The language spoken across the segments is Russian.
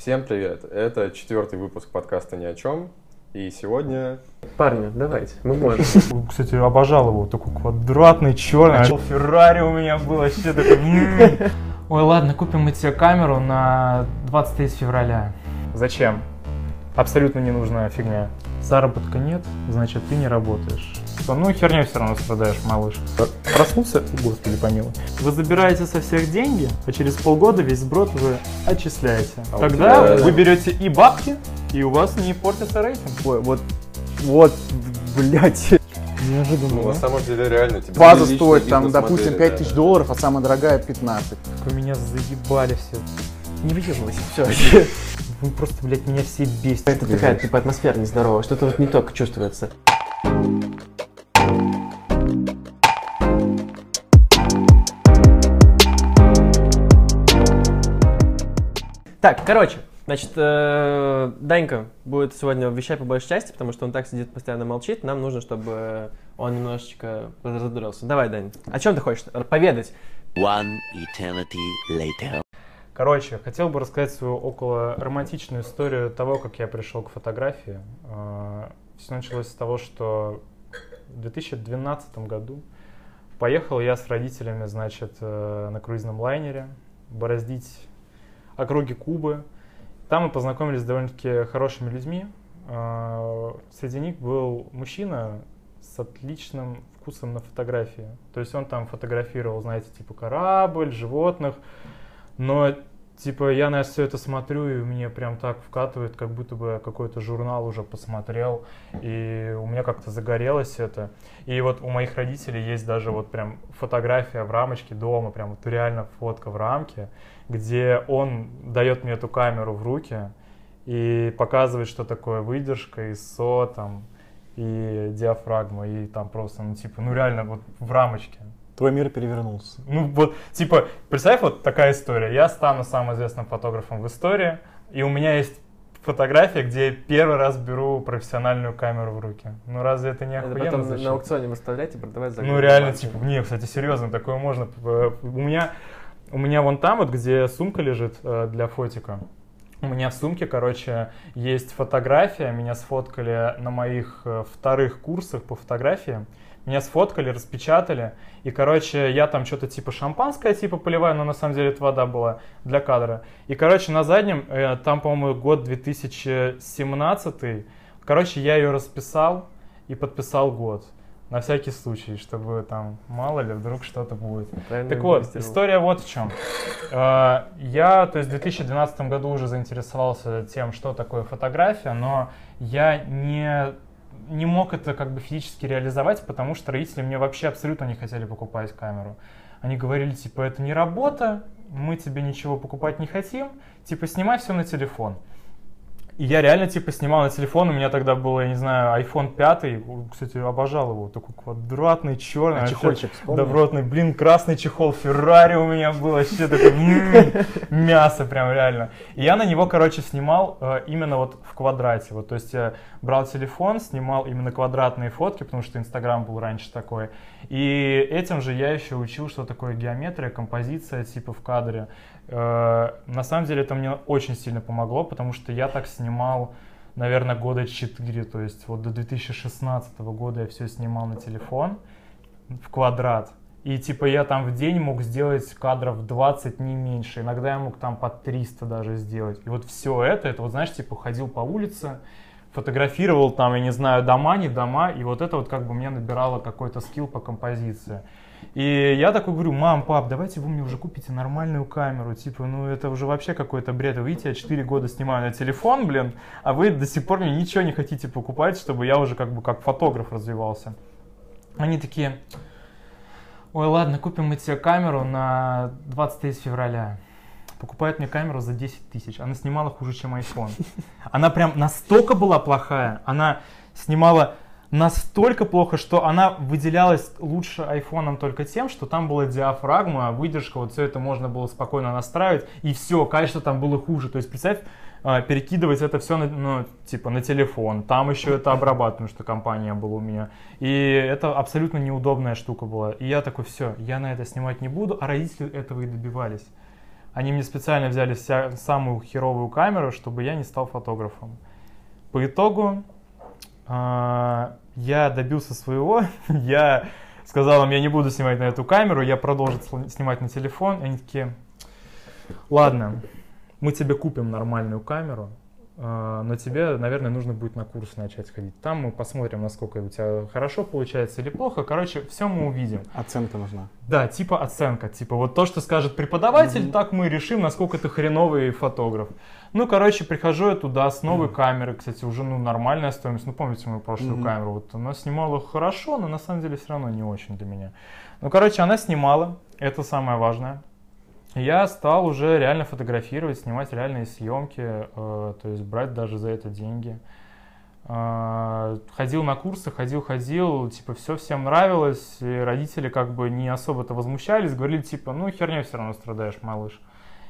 Всем привет! Это четвертый выпуск подкаста «Ни о чем». И сегодня... Парни, давайте, мы можем. Кстати, обожал его, такой квадратный, черный. Феррари у меня был вообще такой... Ой, ладно, купим мы тебе камеру на 23 февраля. Зачем? Абсолютно ненужная фигня. Заработка нет, значит, ты не работаешь. Что, Ну, херня все равно страдаешь, малыш. Проснулся, господи помилуй. Вы забираете со всех деньги, а через полгода весь сброд вы отчисляете. А Тогда тебя- вы берете и бабки, и у вас не портится рейтинг. Ой, вот, вот, блядь. Неожиданно, Ну, на да? самом деле, реально, тебе База личный стоит там, допустим, да, 5000 да. долларов, а самая дорогая 15. Как вы меня заебали все. Не выебывайся, все. Вы просто, блядь, меня все бесите. Это такая, типа, атмосфера нездоровая, что-то вот не только чувствуется. Так, короче, значит, э, Данька будет сегодня вещать по большей части, потому что он так сидит, постоянно молчит. Нам нужно, чтобы он немножечко раздрался. Давай, Дань, о чем ты хочешь поведать? One eternity later. Короче, хотел бы рассказать свою около романтичную историю того, как я пришел к фотографии. Все началось с того, что в 2012 году поехал я с родителями, значит, э, на круизном лайнере бороздить округи Кубы. Там мы познакомились с довольно-таки хорошими людьми. Э, Среди них был мужчина с отличным вкусом на фотографии. То есть он там фотографировал, знаете, типа корабль, животных. Но, типа, я на все это смотрю, и мне прям так вкатывает, как будто бы какой-то журнал уже посмотрел, и у меня как-то загорелось это. И вот у моих родителей есть даже вот прям фотография в рамочке дома, прям вот реально фотка в рамке, где он дает мне эту камеру в руки и показывает, что такое выдержка, ISO, там, и диафрагма, и там просто, ну, типа, ну, реально, вот в рамочке. Твой мир перевернулся. Ну вот, типа, представь, вот такая история. Я стану самым известным фотографом в истории, и у меня есть фотография, где я первый раз беру профессиональную камеру в руки. Ну разве это не Это охуенно потом звучит? на аукционе выставлять и продавать за Ну реально, типа, не, кстати, серьезно, такое можно. Э, У меня, у меня вон там вот, где сумка лежит э, для фотика, у меня в сумке, короче, есть фотография, меня сфоткали на моих э, вторых курсах по фотографии. Меня сфоткали, распечатали, и, короче, я там что-то типа шампанское типа поливаю, но на самом деле это вода была для кадра. И, короче, на заднем, э, там, по-моему, год 2017, короче, я ее расписал и подписал год. На всякий случай, чтобы там, мало ли, вдруг что-то будет. Правильно Так вот, история вот в чем. Э, Я, то есть в 2012 году уже заинтересовался тем, что такое фотография, но я не, не мог это как бы физически реализовать, потому что родители мне вообще абсолютно не хотели покупать камеру. Они говорили, типа, это не работа, мы тебе ничего покупать не хотим, типа, снимай все на телефон. И я реально, типа, снимал на телефон, у меня тогда был, я не знаю, iPhone 5, кстати, обожал его, такой квадратный, черный. А чехольчик вспомнил? Добротный, блин, красный чехол Феррари у меня был, вообще такой м, мясо прям реально. И я на него, короче, снимал э, именно вот в квадрате. Вот, то есть я брал телефон, снимал именно квадратные фотки, потому что Инстаграм был раньше такой. И этим же я еще учил, что такое геометрия, композиция типа в кадре. Э, на самом деле это мне очень сильно помогло, потому что я так снимал, наверное, года 4. То есть вот до 2016 года я все снимал на телефон в квадрат. И типа я там в день мог сделать кадров 20, не меньше. Иногда я мог там по 300 даже сделать. И вот все это, это вот знаешь, типа ходил по улице, фотографировал там, я не знаю, дома, не дома. И вот это вот как бы мне набирало какой-то скилл по композиции. И я такой говорю, мам, пап, давайте вы мне уже купите нормальную камеру. Типа, ну это уже вообще какой-то бред. Видите, я 4 года снимаю на телефон, блин, а вы до сих пор мне ничего не хотите покупать, чтобы я уже как бы как фотограф развивался. Они такие, ой, ладно, купим мы тебе камеру на 23 февраля. Покупают мне камеру за 10 тысяч. Она снимала хуже, чем iPhone. Она прям настолько была плохая. Она снимала настолько плохо, что она выделялась лучше айфоном только тем, что там была диафрагма, выдержка, вот все это можно было спокойно настраивать, и все, качество там было хуже. То есть, представь, а, перекидывать это все на, ну, типа, на телефон, там еще это обрабатывать, потому что компания была у меня. И это абсолютно неудобная штука была. И я такой, все, я на это снимать не буду, а родители этого и добивались. Они мне специально взяли ся- самую херовую камеру, чтобы я не стал фотографом. По итогу я добился своего. я сказал им, я не буду снимать на эту камеру, я продолжу снимать на телефон. И они такие, ладно, мы тебе купим нормальную камеру, а, но тебе, наверное, нужно будет на курс начать ходить. Там мы посмотрим, насколько у тебя хорошо получается или плохо. Короче, все мы увидим. Оценка нужна. Да, типа оценка. Типа вот то, что скажет преподаватель, так мы решим, насколько ты хреновый фотограф. Ну, короче, прихожу я туда с новой камерой. Кстати, уже ну, нормальная стоимость. Ну, помните мою прошлую Мгм. камеру? Вот она снимала хорошо, но на самом деле все равно не очень для меня. Ну, короче, она снимала. Это самое важное. Я стал уже реально фотографировать, снимать реальные съемки, э, то есть брать даже за это деньги. А, Ходил на курсы, ходил, ходил, типа все всем нравилось, и родители как бы не особо-то возмущались, говорили типа, ну херня все равно страдаешь, малыш.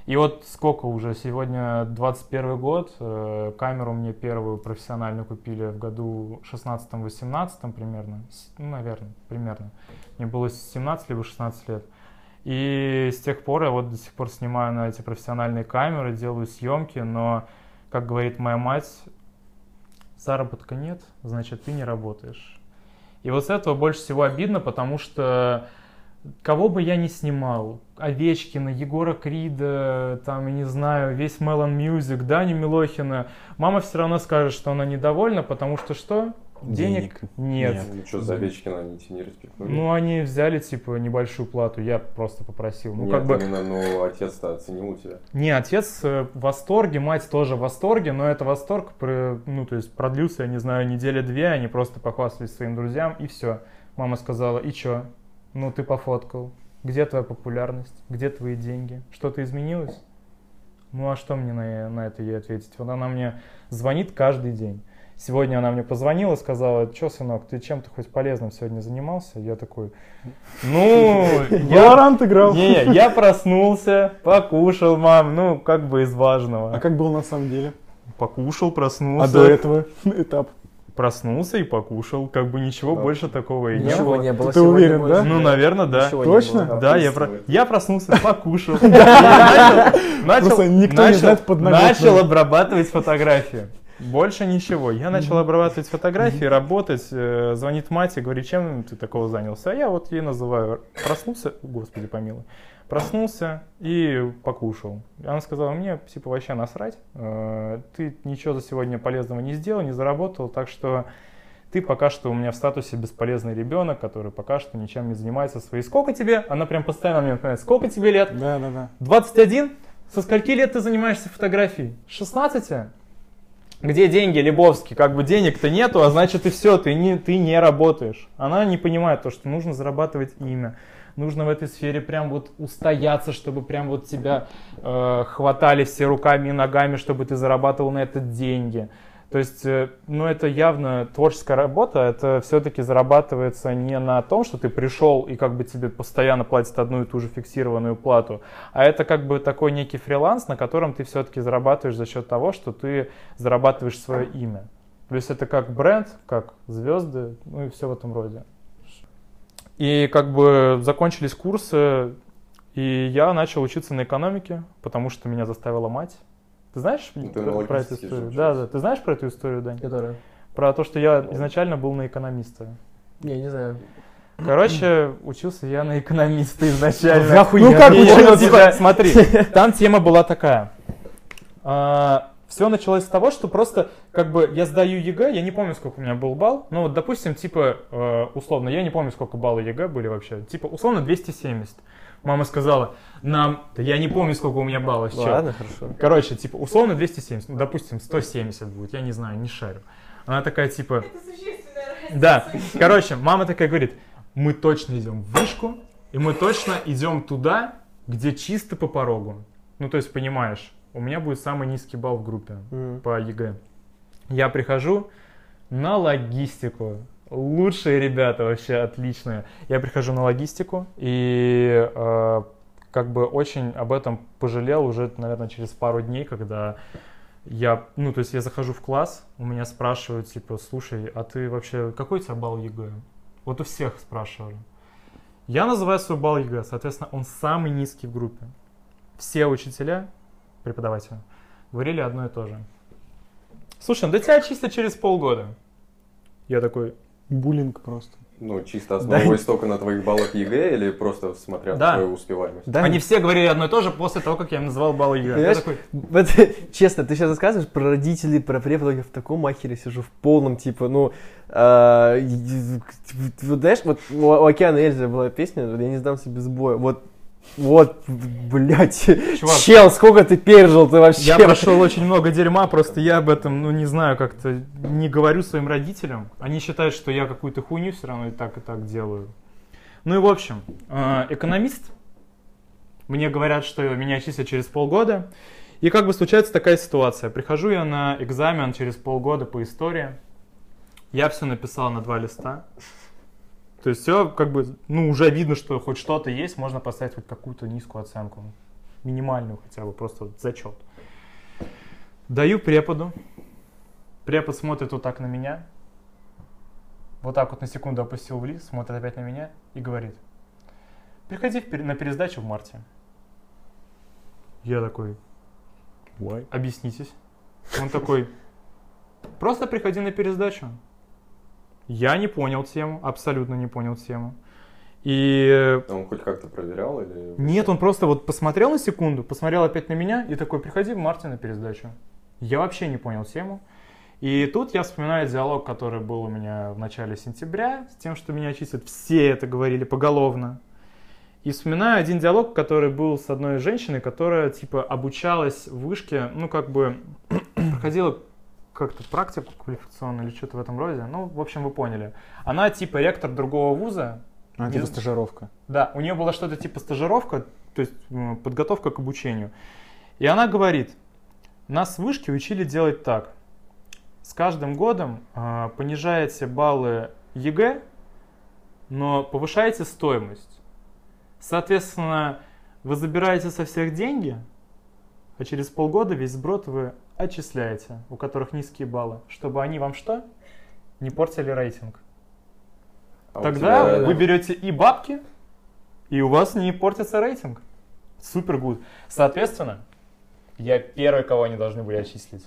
И вот сколько уже, сегодня 21 год, э, камеру мне первую профессиональную купили в году 16-18 примерно, ну, наверное, примерно. Мне было 17 либо 16 лет. И с тех пор я вот до сих пор снимаю на эти профессиональные камеры, делаю съемки, но, как говорит моя мать, заработка нет, значит ты не работаешь. И вот с этого больше всего обидно, потому что кого бы я ни снимал, Овечкина, Егора Крида, там, я не знаю, весь Melon Music, Дани Милохина, мама все равно скажет, что она недовольна, потому что что? Денег, Денег нет. нет. Ну что, за Овечкина они тебе не респектуют? Ну, они взяли, типа, небольшую плату, я просто попросил. Ну, Нет, как бы, именно, ну, отец-то оценил у тебя. не, отец э, в восторге, мать тоже в восторге, но это восторг, ну, то есть продлился, я не знаю, неделя-две, они просто похвастались своим друзьям, и все. Мама сказала, и чё? Ну, ты пофоткал. Где твоя популярность? Где твои деньги? Что-то изменилось? Ну, а что мне на, на это ей ответить? Вот она мне звонит каждый день. Сегодня она мне позвонила, сказала, что, сынок, ты чем-то хоть полезным сегодня занимался? Я такой, ну, я... Valorant играл. Не, я проснулся, покушал, мам, ну, как бы из важного. А как было на самом деле? Покушал, А проснулся. до этого этап? Проснулся и покушал. Как бы ничего Да. больше такого и не Ничего было. не было Ты уверен, да? Ну, наверное, да. Ничего не Точно? было. Да, я, про- я проснулся, покушал. Не. Начал обрабатывать фотографии. Больше ничего. Я начал обрабатывать фотографии, работать. э, Звонит мать и говорит, чем ты такого занялся? А я вот ей называю. Проснулся, господи помилуй. Проснулся и покушал. Она сказала, мне типа вообще насрать. э, Ты ничего за сегодня полезного не сделал, не заработал, так что ты пока что у меня в статусе бесполезный ребенок, который пока что ничем не занимается своей. Сколько тебе? Она прям постоянно мне напоминает. Сколько тебе лет? Да, да, да. 21? Со скольки лет ты занимаешься фотографией? 16? Где деньги, Лебовский? Как бы денег-то нету, а значит и все, ты не, ты не работаешь. Она не понимает то, что нужно зарабатывать имя. Нужно в этой сфере прям вот устояться, чтобы прям вот тебя э, хватали все руками и ногами, чтобы ты зарабатывал на это деньги. То есть, э, ну, это явно творческая работа, это все-таки зарабатывается не на том, что ты пришел и как бы тебе постоянно платят одну и ту же фиксированную плату, а это как бы такой некий фриланс, на котором ты все-таки зарабатываешь за счет того, что ты зарабатываешь свое имя. То есть это как бренд, как звезды, ну и все в этом роде. И как бы закончились курсы, и я начал учиться на экономике, потому что меня заставила мать. Ты знаешь Ну, ты про, эту историю? Да, да. Ты знаешь про эту историю, Дань? Которая? Про то, что я изначально был на экономиста. Не, не знаю. Короче, учился я на экономиста изначально. Захуя. Ну как ну, учился? типа, смотри, там тема была такая. все началось с того, что просто, как бы, я сдаю ЕГЭ, я не помню, сколько у меня был балл, ну вот, допустим, типа, э, условно, я не помню, сколько баллов ЕГЭ были вообще, типа, условно, 270. Мама сказала, нам, да я не помню, сколько у меня баллов, чё. Ладно, хорошо. Короче, типа, условно 270, ну, допустим, 170 будет, я не знаю, не шарю. Она такая, типа... Да, короче, мама такая говорит, мы точно идем в вышку, и мы точно идем туда, где чисто по порогу. Ну, то есть, понимаешь, у меня будет самый низкий балл в группе Мгм. по ЕГЭ. Я прихожу на логистику. Лучшие ребята вообще, отличные. Я прихожу на логистику и э, как бы очень об этом пожалел уже, наверное, через пару дней, когда я, ну, то есть я захожу в класс, у меня спрашивают, типа, слушай, а ты вообще, какой у тебя балл ЕГЭ? Вот у всех спрашивали. Я называю свой балл ЕГЭ, соответственно, он самый низкий в группе. все учителя, преподаватели, говорили одно и то же. Слушай, ну да тебя отчислят через полгода. Я такой, Буллинг просто. Ну, чисто основываясь только на твоих баллах ЕГЭ или просто смотря Да. на твою успеваемость? Да. они все говорили одно и то же после того, как я им называл баллы ЕГЭ. Понимаешь? такой, Вот, честно, ты сейчас рассказываешь про родителей, про преподов, я в таком ахере сижу, в полном, типа, ну, а, знаешь, вот у у Океана Эльзы была песня, я не сдамся без боя, вот, вот, блядь, Чувак. чел, сколько ты пережил, ты вообще... Я прошел очень много дерьма, просто я об этом, ну, не знаю, как-то не говорю своим родителям. Они считают, что я какую-то хуйню все равно и так, и так делаю. Ну и в общем, э, экономист. Мне говорят, что меня числят через полгода. И как бы случается такая ситуация. Прихожу я на экзамен через полгода по истории. Я все написал на два листа. То есть все как бы, ну, уже видно, что хоть что-то есть, можно поставить хоть какую-то низкую оценку. Минимальную хотя бы, просто зачет. Даю преподу. Препод смотрит вот так на меня. Вот так вот на секунду опустил в лист, смотрит опять на меня и говорит. Приходи на пересдачу в марте. Я такой, Why? объяснитесь. Он такой, просто приходи на пересдачу. Я не понял тему, абсолютно не понял тему. И А Он хоть как-то проверял или... нет, он просто вот посмотрел на секунду, посмотрел опять на меня и такой, приходи в марте на пересдачу. Я вообще не понял тему. И тут я вспоминаю диалог, который был у меня в начале сентября, с тем, что меня чистят. Все это говорили поголовно. И вспоминаю один диалог, который был с одной женщиной, которая, типа, обучалась в вышке, ну, как бы, проходила как-то практику квалификационную или что-то в этом роде. Ну, в общем, вы поняли. Она, типа, ректор другого вуза, А, Не типа стажировка. да, у нее была что-то типа стажировка, то есть подготовка к обучению. И она говорит, нас в вышке учили делать так. С каждым годом а, понижаете баллы ЕГЭ, но повышаете стоимость. Соответственно, вы забираете со всех деньги, а через полгода весь сброд вы отчисляете, у которых низкие баллы, чтобы они вам что? Не портили рейтинг. А Тогда тебя- вы берете и бабки, и у вас не портится рейтинг. Super good. Соответственно, я первый, кого они должны были отчислить.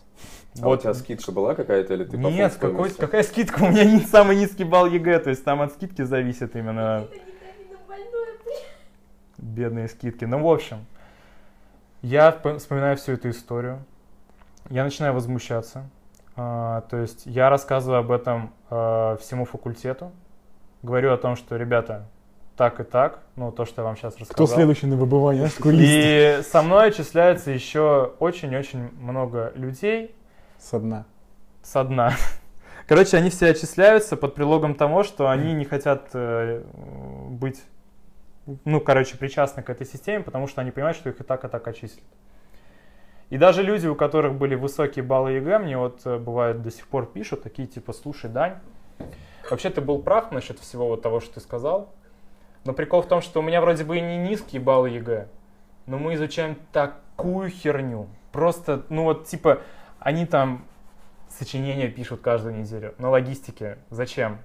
А у тебя скидка была какая-то или ты Нет, какой, какая скидка? У меня не самый низкий балл ЕГЭ, то есть там от скидки зависит именно бедные скидки. Ну, в общем, я вспоминаю всю эту историю, я начинаю возмущаться. А, то есть я рассказываю об этом а, всему факультету, говорю о том, что, ребята, так и так, ну, то, что я вам сейчас рассказал. Кто следующий на выбывание? И со мной отчисляется еще очень-очень много людей со дна. со дна. Короче, они все отчисляются под прилогом того, что они не хотят э, быть, ну, короче, причастны к этой системе, потому что они понимают, что их и так, и так отчислят. И даже люди, у которых были высокие баллы ЕГЭ, мне вот э, бывает до сих пор пишут, такие типа, слушай, Дань, вообще ты был прав насчет всего вот того, что ты сказал, но прикол в том, что у меня вроде бы и не низкие баллы ЕГЭ, но мы изучаем такую херню. Просто, ну вот, типа, они там сочинения пишут каждую неделю. На логистике. Зачем?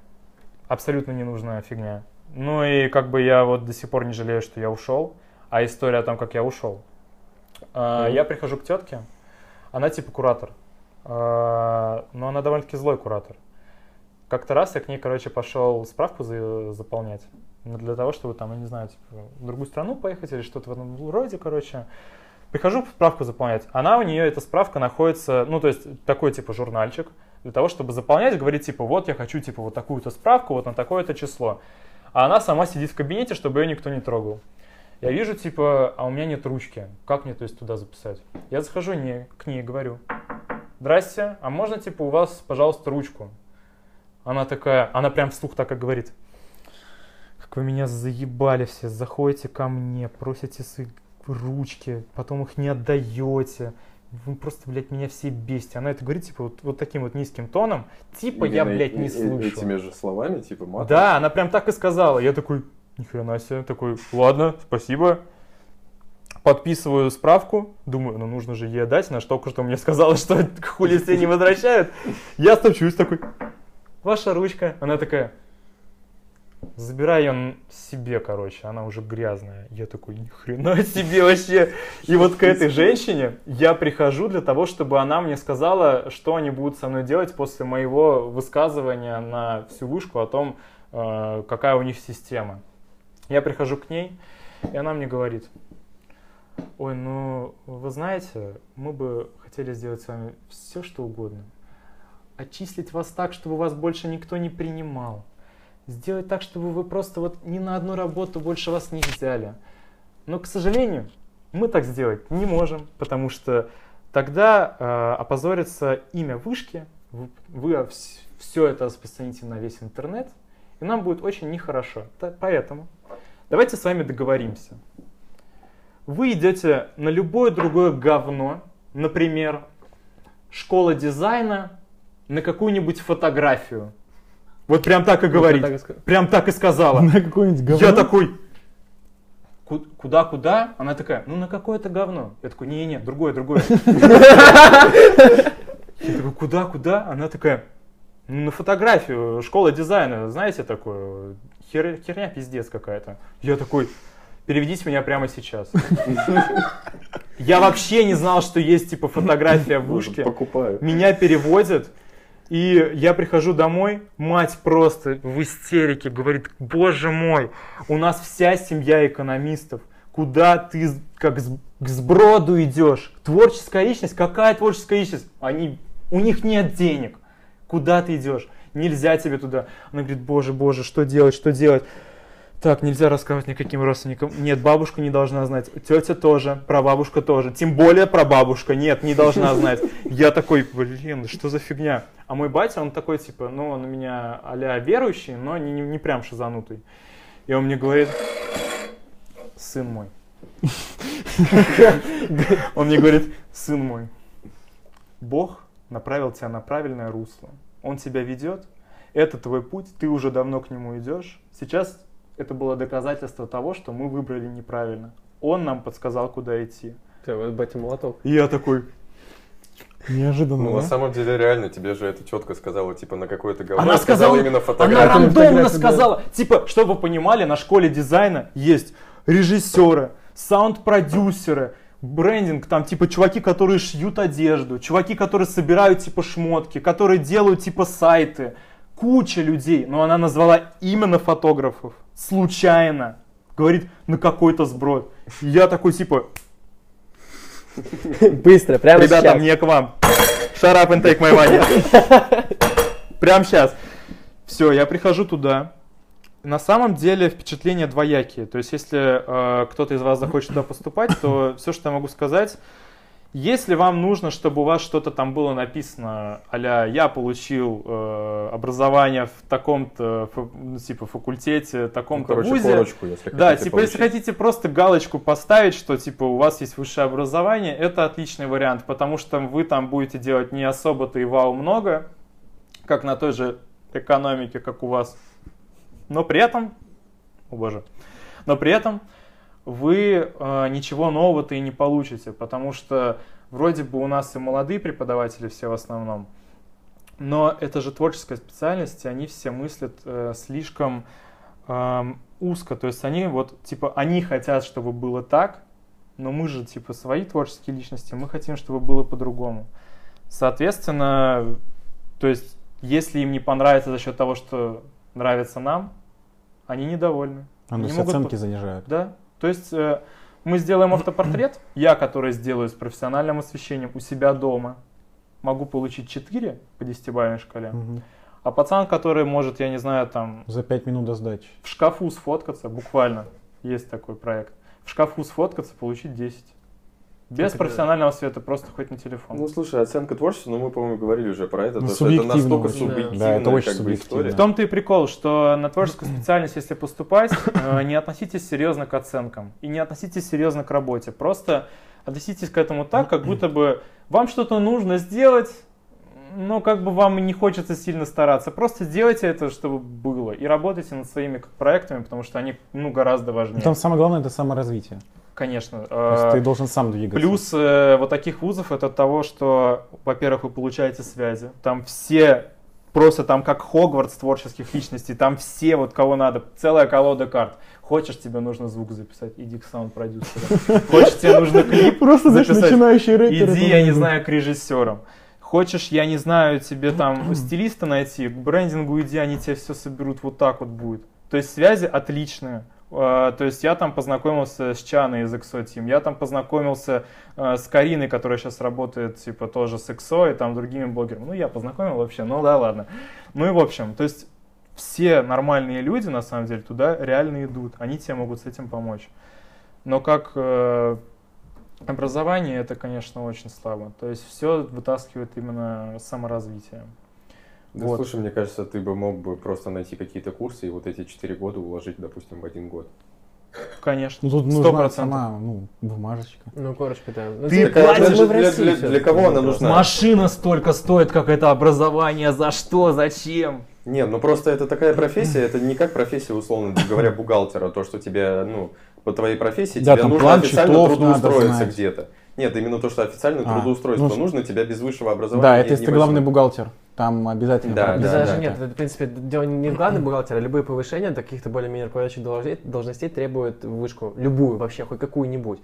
Абсолютно ненужная фигня. Ну и как бы я вот до сих пор не жалею, что я ушел. А история о том, как я ушел. А. Я прихожу к тетке. Она типа куратор. А, Но она довольно-таки злой куратор. Как-то раз я к ней, короче, пошел справку за- заполнять. Ну, Для того, чтобы там, я не знаю, типа, в другую страну поехать или что-то в этом роде, короче. Прихожу справку заполнять. Она у нее, эта справка находится, ну, то есть такой типа журнальчик, для того, чтобы заполнять, говорит, типа, вот я хочу, типа, вот такую-то справку, вот на такое-то число. А она сама сидит в кабинете, чтобы ее никто не трогал. Я вижу, типа, а у меня нет ручки. Как мне, то есть, туда записать? Я захожу не, к ней, говорю, здрасте, а можно, типа, у вас, пожалуйста, ручку? Она такая, она прям вслух так и говорит. Как вы меня заебали все, заходите ко мне, просите свои ручки, потом их не отдаете. Вы просто, блядь, меня все бесите. Она это говорит, типа, вот, вот таким вот низким тоном. Типа, я, Именно блядь, э- не э- слышу. Этими же словами, типа матом. Да, она прям так и сказала. Я такой, ни хрена себе, такой, ладно, спасибо. Подписываю справку, думаю, ну нужно же ей отдать, она же только что мне сказала, что хули все не возвращают. Я стопчусь такой, ваша ручка. Она такая, забирай ее себе, короче, она уже грязная. Я такой, ни хрена себе вообще. И вот к этой женщине я прихожу для того, чтобы она мне сказала, что они будут со мной делать после моего высказывания на всю вышку о том, э, какая у них система. Я прихожу к ней, и она мне говорит, ой, ну, вы знаете, мы бы хотели сделать с вами все, что угодно. Отчислить вас так, чтобы вас больше никто не принимал. Сделать так, чтобы вы просто вот ни на одну работу больше вас не взяли. Но, к сожалению, мы так сделать не можем, потому что тогда э, опозорится имя вышки, вы, вы все это распространите на весь интернет, и нам будет очень нехорошо. Поэтому давайте с вами договоримся. Вы идете на любое другое говно, например, школа дизайна, на какую-нибудь фотографию. Вот прям так и говорит. так и ска- Прям так и сказала. На какое-нибудь говно. Я такой, «Ку- куда-куда? Она такая, ну на какое-то говно. Я такой, не-не, другое, другое. Я такой, куда-куда? Она такая, ну на фотографию, школа дизайна, знаете такое, хер- херня пиздец какая-то. Я такой, переведите меня прямо сейчас. Я вообще не знал, что есть типа фотография в вышке. Покупаю. Меня переводят, и я прихожу домой, мать просто в истерике говорит, боже мой, у нас вся семья экономистов, куда ты как к сброду идешь? Творческая личность? Какая творческая личность? Они, у них нет денег. Куда ты идешь? Нельзя тебе туда. Она говорит, боже, боже, что делать, что делать? Так, нельзя рассказывать никаким родственникам. Нет, бабушка не должна знать. Тетя тоже, прабабушка тоже. Тем более прабабушка. Нет, не должна знать. Я такой, блин, что за фигня? А мой батя, он такой, типа, ну, он у меня а верующий, но не, не, не прям шизанутый. И он мне говорит, сын мой. Он мне говорит, сын мой, Бог направил тебя на правильное русло. Он тебя ведет, это твой путь, ты уже давно к нему идешь. Сейчас это было доказательство того, что мы выбрали неправильно. Он нам подсказал, куда идти. Всё, вот батя молоток. И я такой, Неожиданно, Ну, на да? самом деле, реально, тебе же это четко сказала, типа, на какое-то говно. Она сказала, именно она фотографию. рандомно фотографию, да. сказала. Типа, чтобы вы понимали, на школе дизайна есть режиссеры, саунд-продюсеры, брендинг, там, типа, чуваки, которые шьют одежду, чуваки, которые собирают, типа, шмотки, которые делают, типа, сайты. Куча людей, но она назвала именно фотографов. Случайно. Говорит, на какой-то сброд. И Я такой, типа, Быстро, прямо Ребята, сейчас. мне к вам. Shut up and take my money. Прям сейчас. Все, я прихожу туда. На самом деле впечатления двоякие. То есть, если э, кто-то из вас захочет туда поступать, то все, что я могу сказать, если вам нужно, чтобы у вас что-то там было написано, а я получил э, образование в таком-то, ну, типа, факультете, Ну, таком-то короче, вузе, корочку, если да, типа, если получить. хотите просто галочку поставить, что типа у вас есть высшее образование, это отличный вариант, потому что вы там будете делать не особо-то и вау много, как на той же экономике, как у вас. Но при этом, о боже, но при этом вы э, ничего нового-то и не получите, потому что вроде бы у нас и молодые преподаватели все в основном, но это же творческая специальность, и они все мыслят э, слишком эм, узко, то есть они вот, типа, они хотят, чтобы было так, но мы же, типа, свои творческие личности, мы хотим, чтобы было по-другому. Соответственно, то есть, если им не понравится за счет того, что нравится нам, они недовольны. А, то Они есть могут оценки занижают. Да, то есть э, мы сделаем автопортрет, я, который сделаю с профессиональным освещением у себя дома, могу получить 4 по 10-бальной шкале, Мгм. а пацан, который может, я не знаю, там, За пять минут до сдачи. в шкафу сфоткаться, буквально, есть такой проект, в шкафу сфоткаться, получить 10. Без Это профессионального света, просто хоть на телефон. Ну, слушай, оценка творчества, ну, мы, по-моему, говорили уже про это, Ну, то, что это настолько субъективная, Да, это очень как бы, история. В том-то и прикол, что на творческую специальность, если поступать, э, не относитесь серьезно к оценкам и не относитесь серьезно к работе. Просто относитесь к этому так, как будто бы вам что-то нужно сделать, но как бы вам и не хочется сильно стараться. Просто делайте это, чтобы было. И работайте над своими проектами, потому что они ну, гораздо важнее. Там самое главное это саморазвитие. Конечно. То есть э, ты должен сам двигаться. Плюс э, вот таких вузов это того, что, во-первых, вы получаете связи. Там все Просто там как Хогвартс творческих личностей, там все вот кого надо, целая колода карт. Хочешь, тебе нужно звук записать, иди к саунд-продюсеру. Хочешь, тебе нужно клип Просто записать, начинающий рэпер. иди, я не знаю, к режиссерам. Хочешь, я не знаю, тебе там стилиста найти, к брендингу иди, они тебе все соберут, вот так вот будет. То есть связи отличные. Э, То есть я там познакомился с Чаной из EXO Team, я там познакомился э, с Кариной, которая сейчас работает типа тоже с EXO и там другими блогерами. Ну я познакомил вообще, ну да ладно. Ну и в общем, то есть все нормальные люди на самом деле туда реально идут, они тебе могут с этим помочь. Но как э, образование это, конечно, очень слабо. То есть все вытаскивает именно саморазвитие. Да, Вот. слушай, мне кажется, ты бы мог бы просто найти какие-то курсы и вот эти четыре года уложить, допустим, в один год. Конечно, Ну, тут сто нужна процентов. сама, ну, бумажечка. Ну, корочка, да. Ну, Ты типа, платишь для- для- всё-таки, для кого она ну, нужна? Машина столько стоит, как это образование. За что? Зачем? Не, ну просто это такая профессия, это не как профессия, условно говоря, бухгалтера, то, что тебе, ну, по твоей профессии Да, тебе там нужно план официально трудоустроиться где-то. Нет, именно то, что официально А, трудоустройство ну, нужно, тебя без высшего образования Да, это если ты главный бухгалтер. Там обязательно Да, Да, даже да. нет, это, в принципе, дело не в главный бухгалтер, а любые повышения до каких-то более-менее руководящих должностей, должностей требуют вышку, любую вообще, хоть какую-нибудь.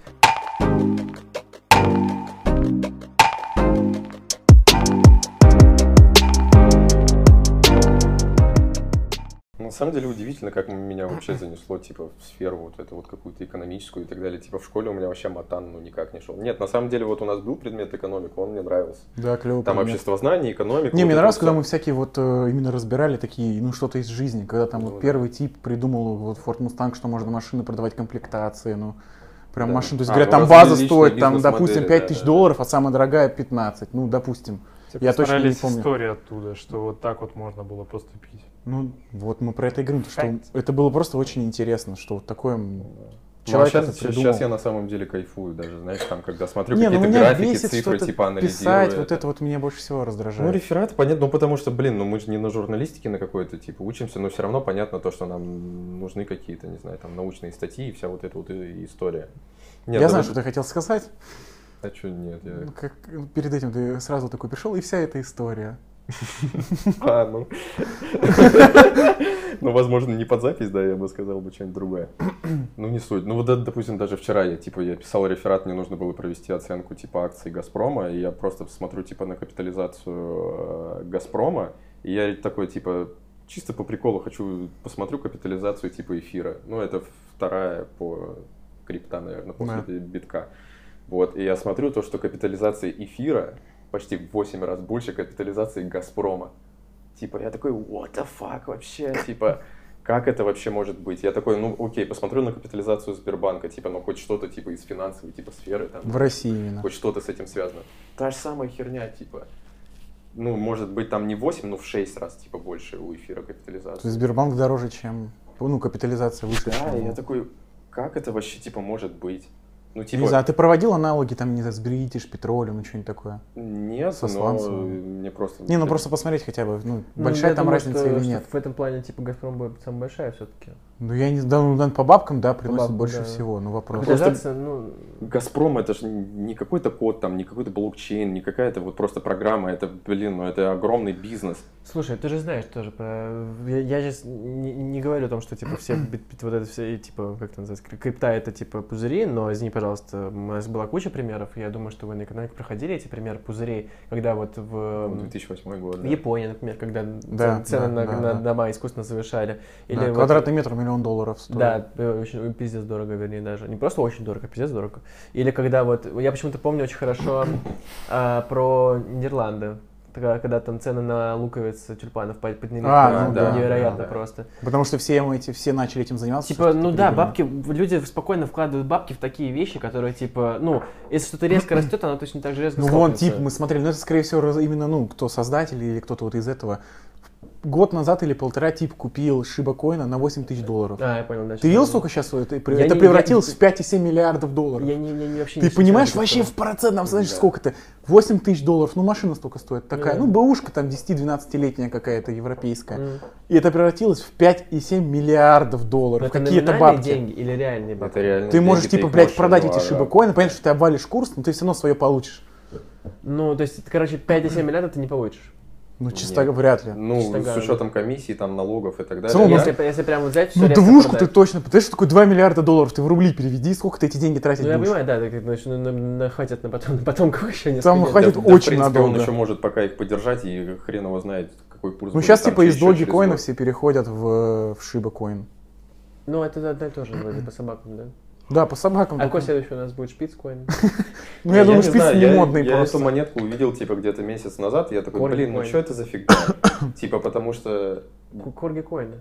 Самом деле удивительно, как меня вообще занесло, типа, в сферу вот эту вот какую-то экономическую и так далее. Типа, в школе у меня вообще матан, ну, никак не шел. Нет, на самом деле, вот у нас был предмет экономика, он мне нравился. Да, клево. Там обществознание, экономика. Не, вот мне вот когда мы всякие вот э, именно разбирали такие, ну, что-то из жизни. Когда там Ну, вот да. первый тип придумал вот Ford Mustang, что можно машины продавать комплектации, ну, прям Да. машина. То есть, А, говорят, там база стоит, там, допустим, да, 5 тысяч да, да. долларов, а самая дорогая 15. Ну, допустим. Тебе Я точно не помню. истории оттуда, что вот так вот можно было поступить. Ну, вот мы про это и говорим, что это было просто очень интересно, что вот такое м, Ну, а человек сейчас, это сейчас, я на самом деле кайфую даже, знаешь, там, когда смотрю Не, ну какие-то меня графики, бесит цифры, что-то типа анализирую. писать, вот это вот меня больше всего раздражает. Ну, рефераты, понятно, ну, потому что, блин, ну, мы же не на журналистике на какой-то, типа, учимся, но все равно понятно то, что нам нужны какие-то, не знаю, там, научные статьи и вся вот эта вот история. Нет, я да знаю, вы- что ты хотел сказать. А что нет, я... Ну, Как перед этим ты сразу такой пришел, и вся эта история. А, ну... Ну, возможно, не под запись, да, я бы сказал бы что-нибудь другое. Ну, не суть. Ну, вот, допустим, даже вчера я, типа, я писал реферат, мне нужно было провести оценку, типа, акций «Газпрома», и я просто смотрю, типа, на капитализацию э, «Газпрома», и я такой, типа, чисто по приколу хочу посмотрю капитализацию, типа, эфира. Ну, это вторая по крипта, наверное, после битка. Вот, и я смотрю то, что капитализация эфира почти в 8 раз больше капитализации Газпрома. Типа, я такой, what the fuck вообще, типа, как это вообще может быть? Я такой, ну, окей, посмотрю на капитализацию Сбербанка, типа, ну, хоть что-то, типа, из финансовой, типа, сферы, там, В России именно. хоть что-то с этим связано. Та же самая херня, типа, ну, может быть, там не 8, но в 6 раз, типа, больше у эфира То капитализации. есть Сбербанк дороже, чем, ну, капитализация выше. Да, чем я такой, как это вообще, типа, может быть? Ну, Не типа, знаю, а ты проводил аналоги, там, не знаю, с British, петролем, ну, что-нибудь такое? нет, со но мне просто... Не, ну просто посмотреть хотя бы, ну, Ну, большая я там думаю, разница что- или что нет. В этом плане, типа, Газпром будет самая большая все-таки. Ну, я не знаю, ну, по бабкам, да, приносит бабкам, больше да. всего, ну, вопрос. Капитализация, ну, Газпром это же не какой-то код, там, не какой-то блокчейн, не какая-то вот просто программа, это, блин, ну это огромный бизнес. Слушай, ты же знаешь тоже про... Я, я сейчас не, не говорю о том, что, типа, все, вот это все, типа, как это называется, крип- крипта это, типа, пузыри, но, извини, пожалуйста, у нас была куча примеров, я думаю, что вы на экономике проходили эти примеры пузырей, когда вот в... Ну, 2008 год. В да. Японии, например, когда Да, цен- цены да, на, да, на да. дома искусственно завышали. Да, вот- квадратный метр миллион долларов стоит. Да, э, очень пиздец дорого, вернее, даже. Не просто очень дорого, а пиздец дорого. Или когда вот, я почему-то помню очень хорошо а, про Нидерланды. Тогда, когда там цены на луковиц тюльпанов по- поднялись А, прям ну да, невероятно да, да. просто. Потому что все эти, все начали этим заниматься. Типа, ну это да, бабки, люди спокойно вкладывают бабки в такие вещи, которые, типа, ну, если что-то резко растет, оно точно так же резко Ну вон тип, мы смотрели, ну это скорее всего именно, ну, кто создатель или кто-то вот из этого. Год назад или полтора тип купил Шиба Коина на 8 тысяч долларов. А, я понял, да. Ты видел, сколько сейчас это, Я это не- превратилось я- в 5,7 миллиардов долларов? Я не, не, не- вообще Ты не понимаешь, вообще в процентном, знаешь, Да. сколько-то? 8 тысяч долларов, ну машина столько стоит, такая, Да. ну бэушка там 10-12-летняя какая-то европейская. Мгм. И это превратилось в 5,7 миллиардов Но долларов. это Какие-то бабки. деньги или реальные бабки? Это реально. Ты можешь, деньги, типа, их блядь, можешь, продать ну, эти Шиба Коины, понятно, что ты обвалишь курс, но ты все равно свое получишь. Ну, то есть, короче, 5,7 миллиардов ты не получишь. Ну, чисто Нет. вряд ли. Ну, Чисто с учетом комиссий, там, налогов и так далее. целом, Я- Если, если прям вот взять все Ну, двушку ты точно, ты что такое 2 миллиарда долларов, ты в рубли переведи, сколько ты эти деньги тратить Ну, я будешь? понимаю, да, так, значит, ну, на, на- хватит на потом, на потомков еще не Там хватит Да, да, очень в принципе, надолго. он еще может пока их поддержать, и хрен его знает, какой курс Ну, будет сейчас там типа из Dogecoin все переходят в, в Shiba Coin. Ну, это одно и то же, вроде по собакам, да? Да, по собакам. А какой следующий у нас будет шпицкоин? Ну, я думаю, шпиц не я- модный Я просто. эту монетку увидел, типа, где-то месяц назад, я такой, блин, ну что это за фигня? Типа, потому что... Корги коина.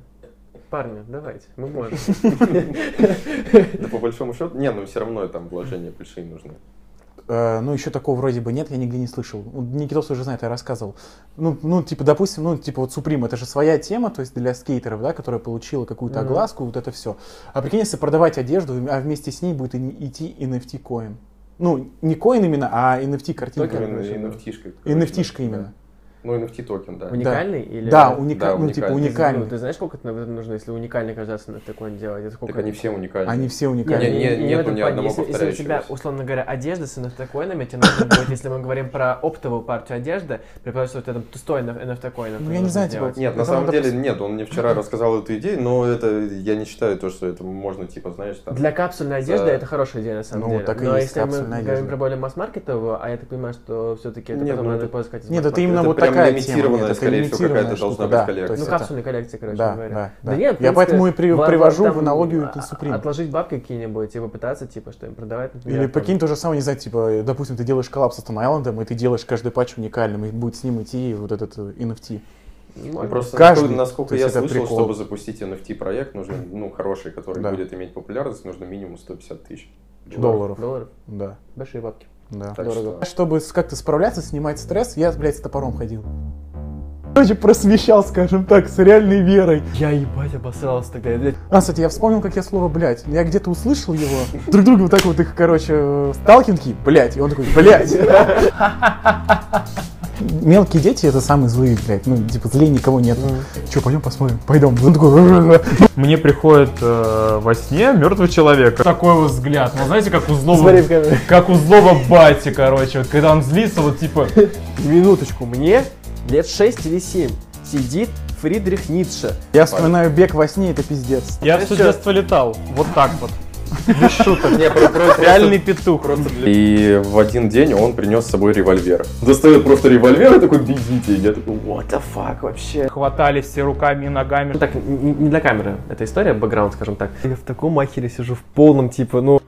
Парни, давайте, мы можем. Да по большому счету, не, ну все равно там вложения большие нужны. Э, ну, еще такого вроде бы нет, я нигде не слышал. Никитос уже знает, я рассказывал. Ну, ну, типа, допустим, ну, типа, вот Supreme, это же своя тема, то есть для скейтеров, да, которая получила какую-то огласку, вот это все. А прикинь, если продавать одежду, а вместе с ней будет и- идти NFT coin. Ну, не coin именно, а NFT картинка. Токен? Именно NFT-шка. NFT-шка именно. Ну, NFT токен, да. Уникальный или... Да, уника- Да, ну, типа, уникальный. Ну, уникальный. ты знаешь, сколько это нужно, если уникальный раз на такой делать? Это сколько Так они все уникальны. Они все Нет, уникальные. Не, не, не в нету этом ни плане. одного если, если у тебя, условно говоря, одежда с NFT- coin ами, тебе нужно будет, если мы говорим про оптовую партию одежды, предположим, что это пустой NFT-coin. Ну, я не знаю, типа, Нет, на самом деле нет, он мне вчера рассказал эту идею, но это я не считаю то, что это можно, типа, знаешь, там... Для капсульной одежды это хорошая идея, на самом Ну, деле. так и Но есть если мы говорим про более масс-маркетовую, а я так понимаю, что все-таки это Нет, потом ну, надо поискать Нет, это именно вот прям такая тема. лимитированная, нет, это скорее всего, лимитированная какая-то должна штука, быть да, коллекция. Ну, есть это- коллекции, короче Да, говоря. да, Да да. нет, в Я принципе, поэтому и при- во- привожу там, в аналогию к Supreme. Отложить бабки какие-нибудь и попытаться, типа, что им продавать, например. Или прикинь то же самое, не знаю, типа, допустим, ты делаешь коллапс с Stone Island, и ты делаешь каждый патч уникальным, и будет с ним идти вот этот э, NFT. Ну, Можно. Просто Каждый. насколько, я это слышал, прикол. чтобы запустить NFT-проект, нужно, ну, хороший, который Да. будет иметь популярность, нужно минимум 150 тысяч Долларов. Долларов? Да, Большие бабки. Да. Так Дорого. что- Чтобы как-то справляться, снимать стресс, я, блядь, с топором ходил. Короче, просвещал, скажем так, с реальной верой. Я ебать обосрался тогда. Я- А, кстати, я вспомнил, как я слово «блядь». Я где-то услышал его. Друг друга вот так вот их, короче, э, сталкинги, блядь. И он такой, блядь. Мелкие дети это самые злые, блядь. Ну, типа, злее никого нет. Че, пойдем посмотрим? Пойдем. Он такой, Мне приходит э, во сне мертвый человек. Такой вот взгляд. Ну, знаете, как у злого, Смотри как у злого бати, короче. Вот когда он злится, вот типа... Минуточку, мне лет 6 или 7. Сидит Фридрих Ницше. я вспоминаю бег во сне, это пиздец. Я все детство летал. Вот так вот. Без шуток. Не, про- про- Реальный петух. И в один день он принес с собой револьвер. Достает просто револьвер и такой, бегите. Я такой, what the fuck вообще? Хватали все руками и ногами. Так, не для камеры эта история, бэкграунд, скажем так. Я в таком ахере сижу, в полном, типа, ну...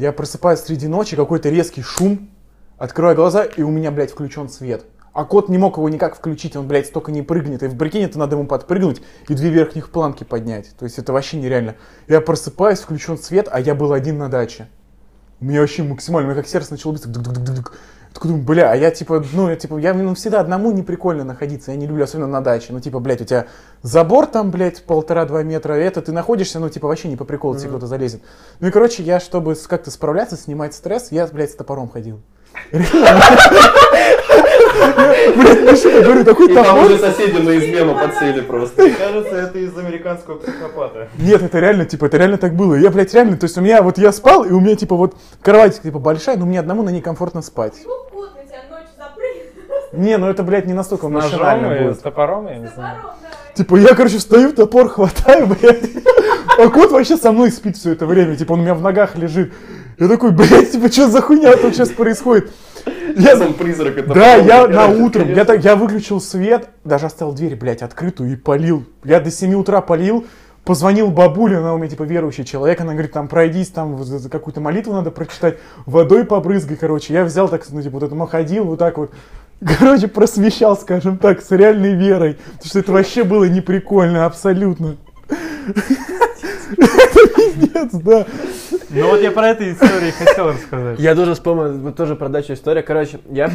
Я просыпаюсь среди ночи, какой-то резкий шум, открываю глаза, и у меня, блядь, включен свет. А кот не мог его никак включить, он, блядь, столько не прыгнет. И в прикинь, это надо ему подпрыгнуть и две верхних планки поднять. То есть это вообще нереально. Я просыпаюсь, включен свет, а я был один на даче. У меня вообще максимально, у меня как сердце начало биться. Такой думаю, бля, а я типа, ну, я типа, я ну, всегда одному не прикольно находиться, я не люблю, особенно на даче. Ну, типа, блядь, у тебя забор там, блядь, полтора-два метра, и это ты находишься, ну, типа, вообще не по приколу, тебе кто-то залезет. Ну и, короче, я, чтобы как-то справляться, снимать стресс, я, блядь, с топором ходил. Блядь, ну что, я говорю, такой там топор. уже соседи на измену подсели просто. Кажется, это из американского психопата. Нет, это реально, типа, это реально так было. Я, блядь, реально, то есть у меня, вот я спал, и у меня, типа, вот кровать, типа, большая, но мне одному на ней комфортно спать. Не, ну это, блядь, не настолько Ножом машинально и с будет. топором, я не С знаю. топором, да. Типа, я, короче, встаю, топор хватаю, блядь. А кот вообще со мной спит все это время. Типа, он у меня в ногах лежит. Я такой, блядь, типа, что за хуйня тут сейчас происходит? Я, Сам призрак это да, я на утром, я, так, я выключил свет, даже оставил дверь, блядь, открытую и полил. Я до 7 утра полил, позвонил бабуле, она у меня, типа, верующий человек, она говорит, там, пройдись, там, какую-то молитву надо прочитать, водой побрызгай, короче. Я взял так, ну, типа, вот это ходил, вот так вот, короче, просвещал, скажем так, с реальной верой. Потому что это вообще было неприкольно, абсолютно. Это пиздец, да. Ну вот я про эту историю хотел рассказать. Я тоже вспомнил тоже про дачу история. Короче, я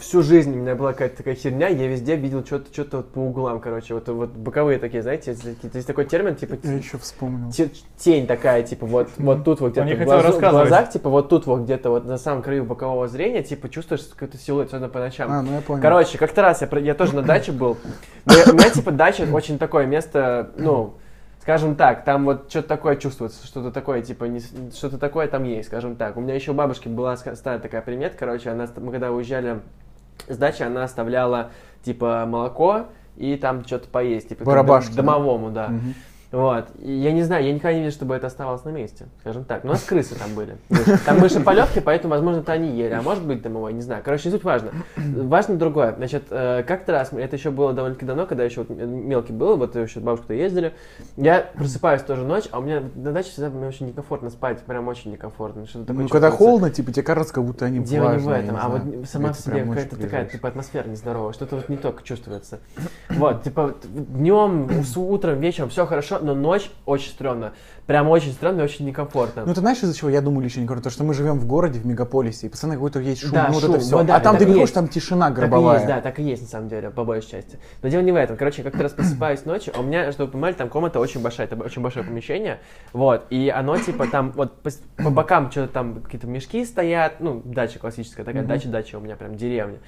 всю жизнь у меня была какая-то такая херня, я везде видел что-то что вот по углам, короче, вот, вот боковые такие, знаете, есть, такой термин, типа Я еще вспомнил. те- тень такая, типа вот, вот тут вот где-то в, глазу- в глазах, типа вот тут вот где-то вот на самом краю бокового зрения, типа чувствуешь какой-то силуэт, особенно по ночам. А, ну я понял. Короче, как-то раз я, я тоже на даче был. У меня типа дача очень такое место, ну, скажем так, там вот что-то такое чувствуется, что-то такое, типа, не что-то такое там есть, скажем так. У меня еще у бабушки была старая такая примет, короче, она, мы когда уезжали с дачи, она оставляла, типа, молоко и там что-то поесть, типа, Барабашки, домовому, да. Мгм. Вот. И я не знаю, я никогда не видел, чтобы это оставалось на месте, скажем так. Но у нас крысы там были. Там мыши полевки, поэтому, возможно, это они ели. А может быть, домовой, не знаю. Короче, не суть важно. Важно другое. Значит, э, как-то раз, это еще было довольно-таки давно, когда еще вот мелкий был, вот еще бабушка-то ездили. Я просыпаюсь тоже ночь, а у меня на даче всегда мне очень некомфортно спать, прям очень некомфортно. Что-то такое Ну, когда холодно, типа, тебе кажется, как будто они Дело не в этом, а вот сама в себе какая-то такая, типа, атмосфера нездоровая, что-то вот не только чувствуется. Вот, типа, днем, утром, вечером все хорошо, но ночь очень стрёмно. Прям очень стрёмно и очень некомфортно. Ну, ты знаешь, из-за чего я думаю лично некомфортно? То, что мы живем в городе, в мегаполисе, и постоянно какой-то есть шум, Да, ну, вот шум, это все. вот да, а там ты есть. там тишина Так и гробовая. есть, да, так и есть, на самом деле, по большей части. Но дело не в этом. Короче, я как-то раз просыпаюсь ночью, а у меня, чтобы вы понимали, там комната очень большая, это очень большое помещение, вот, и оно, типа, там, вот, по, по бокам что-то там, какие-то мешки стоят, ну, дача классическая, такая дача-дача у меня прям деревня.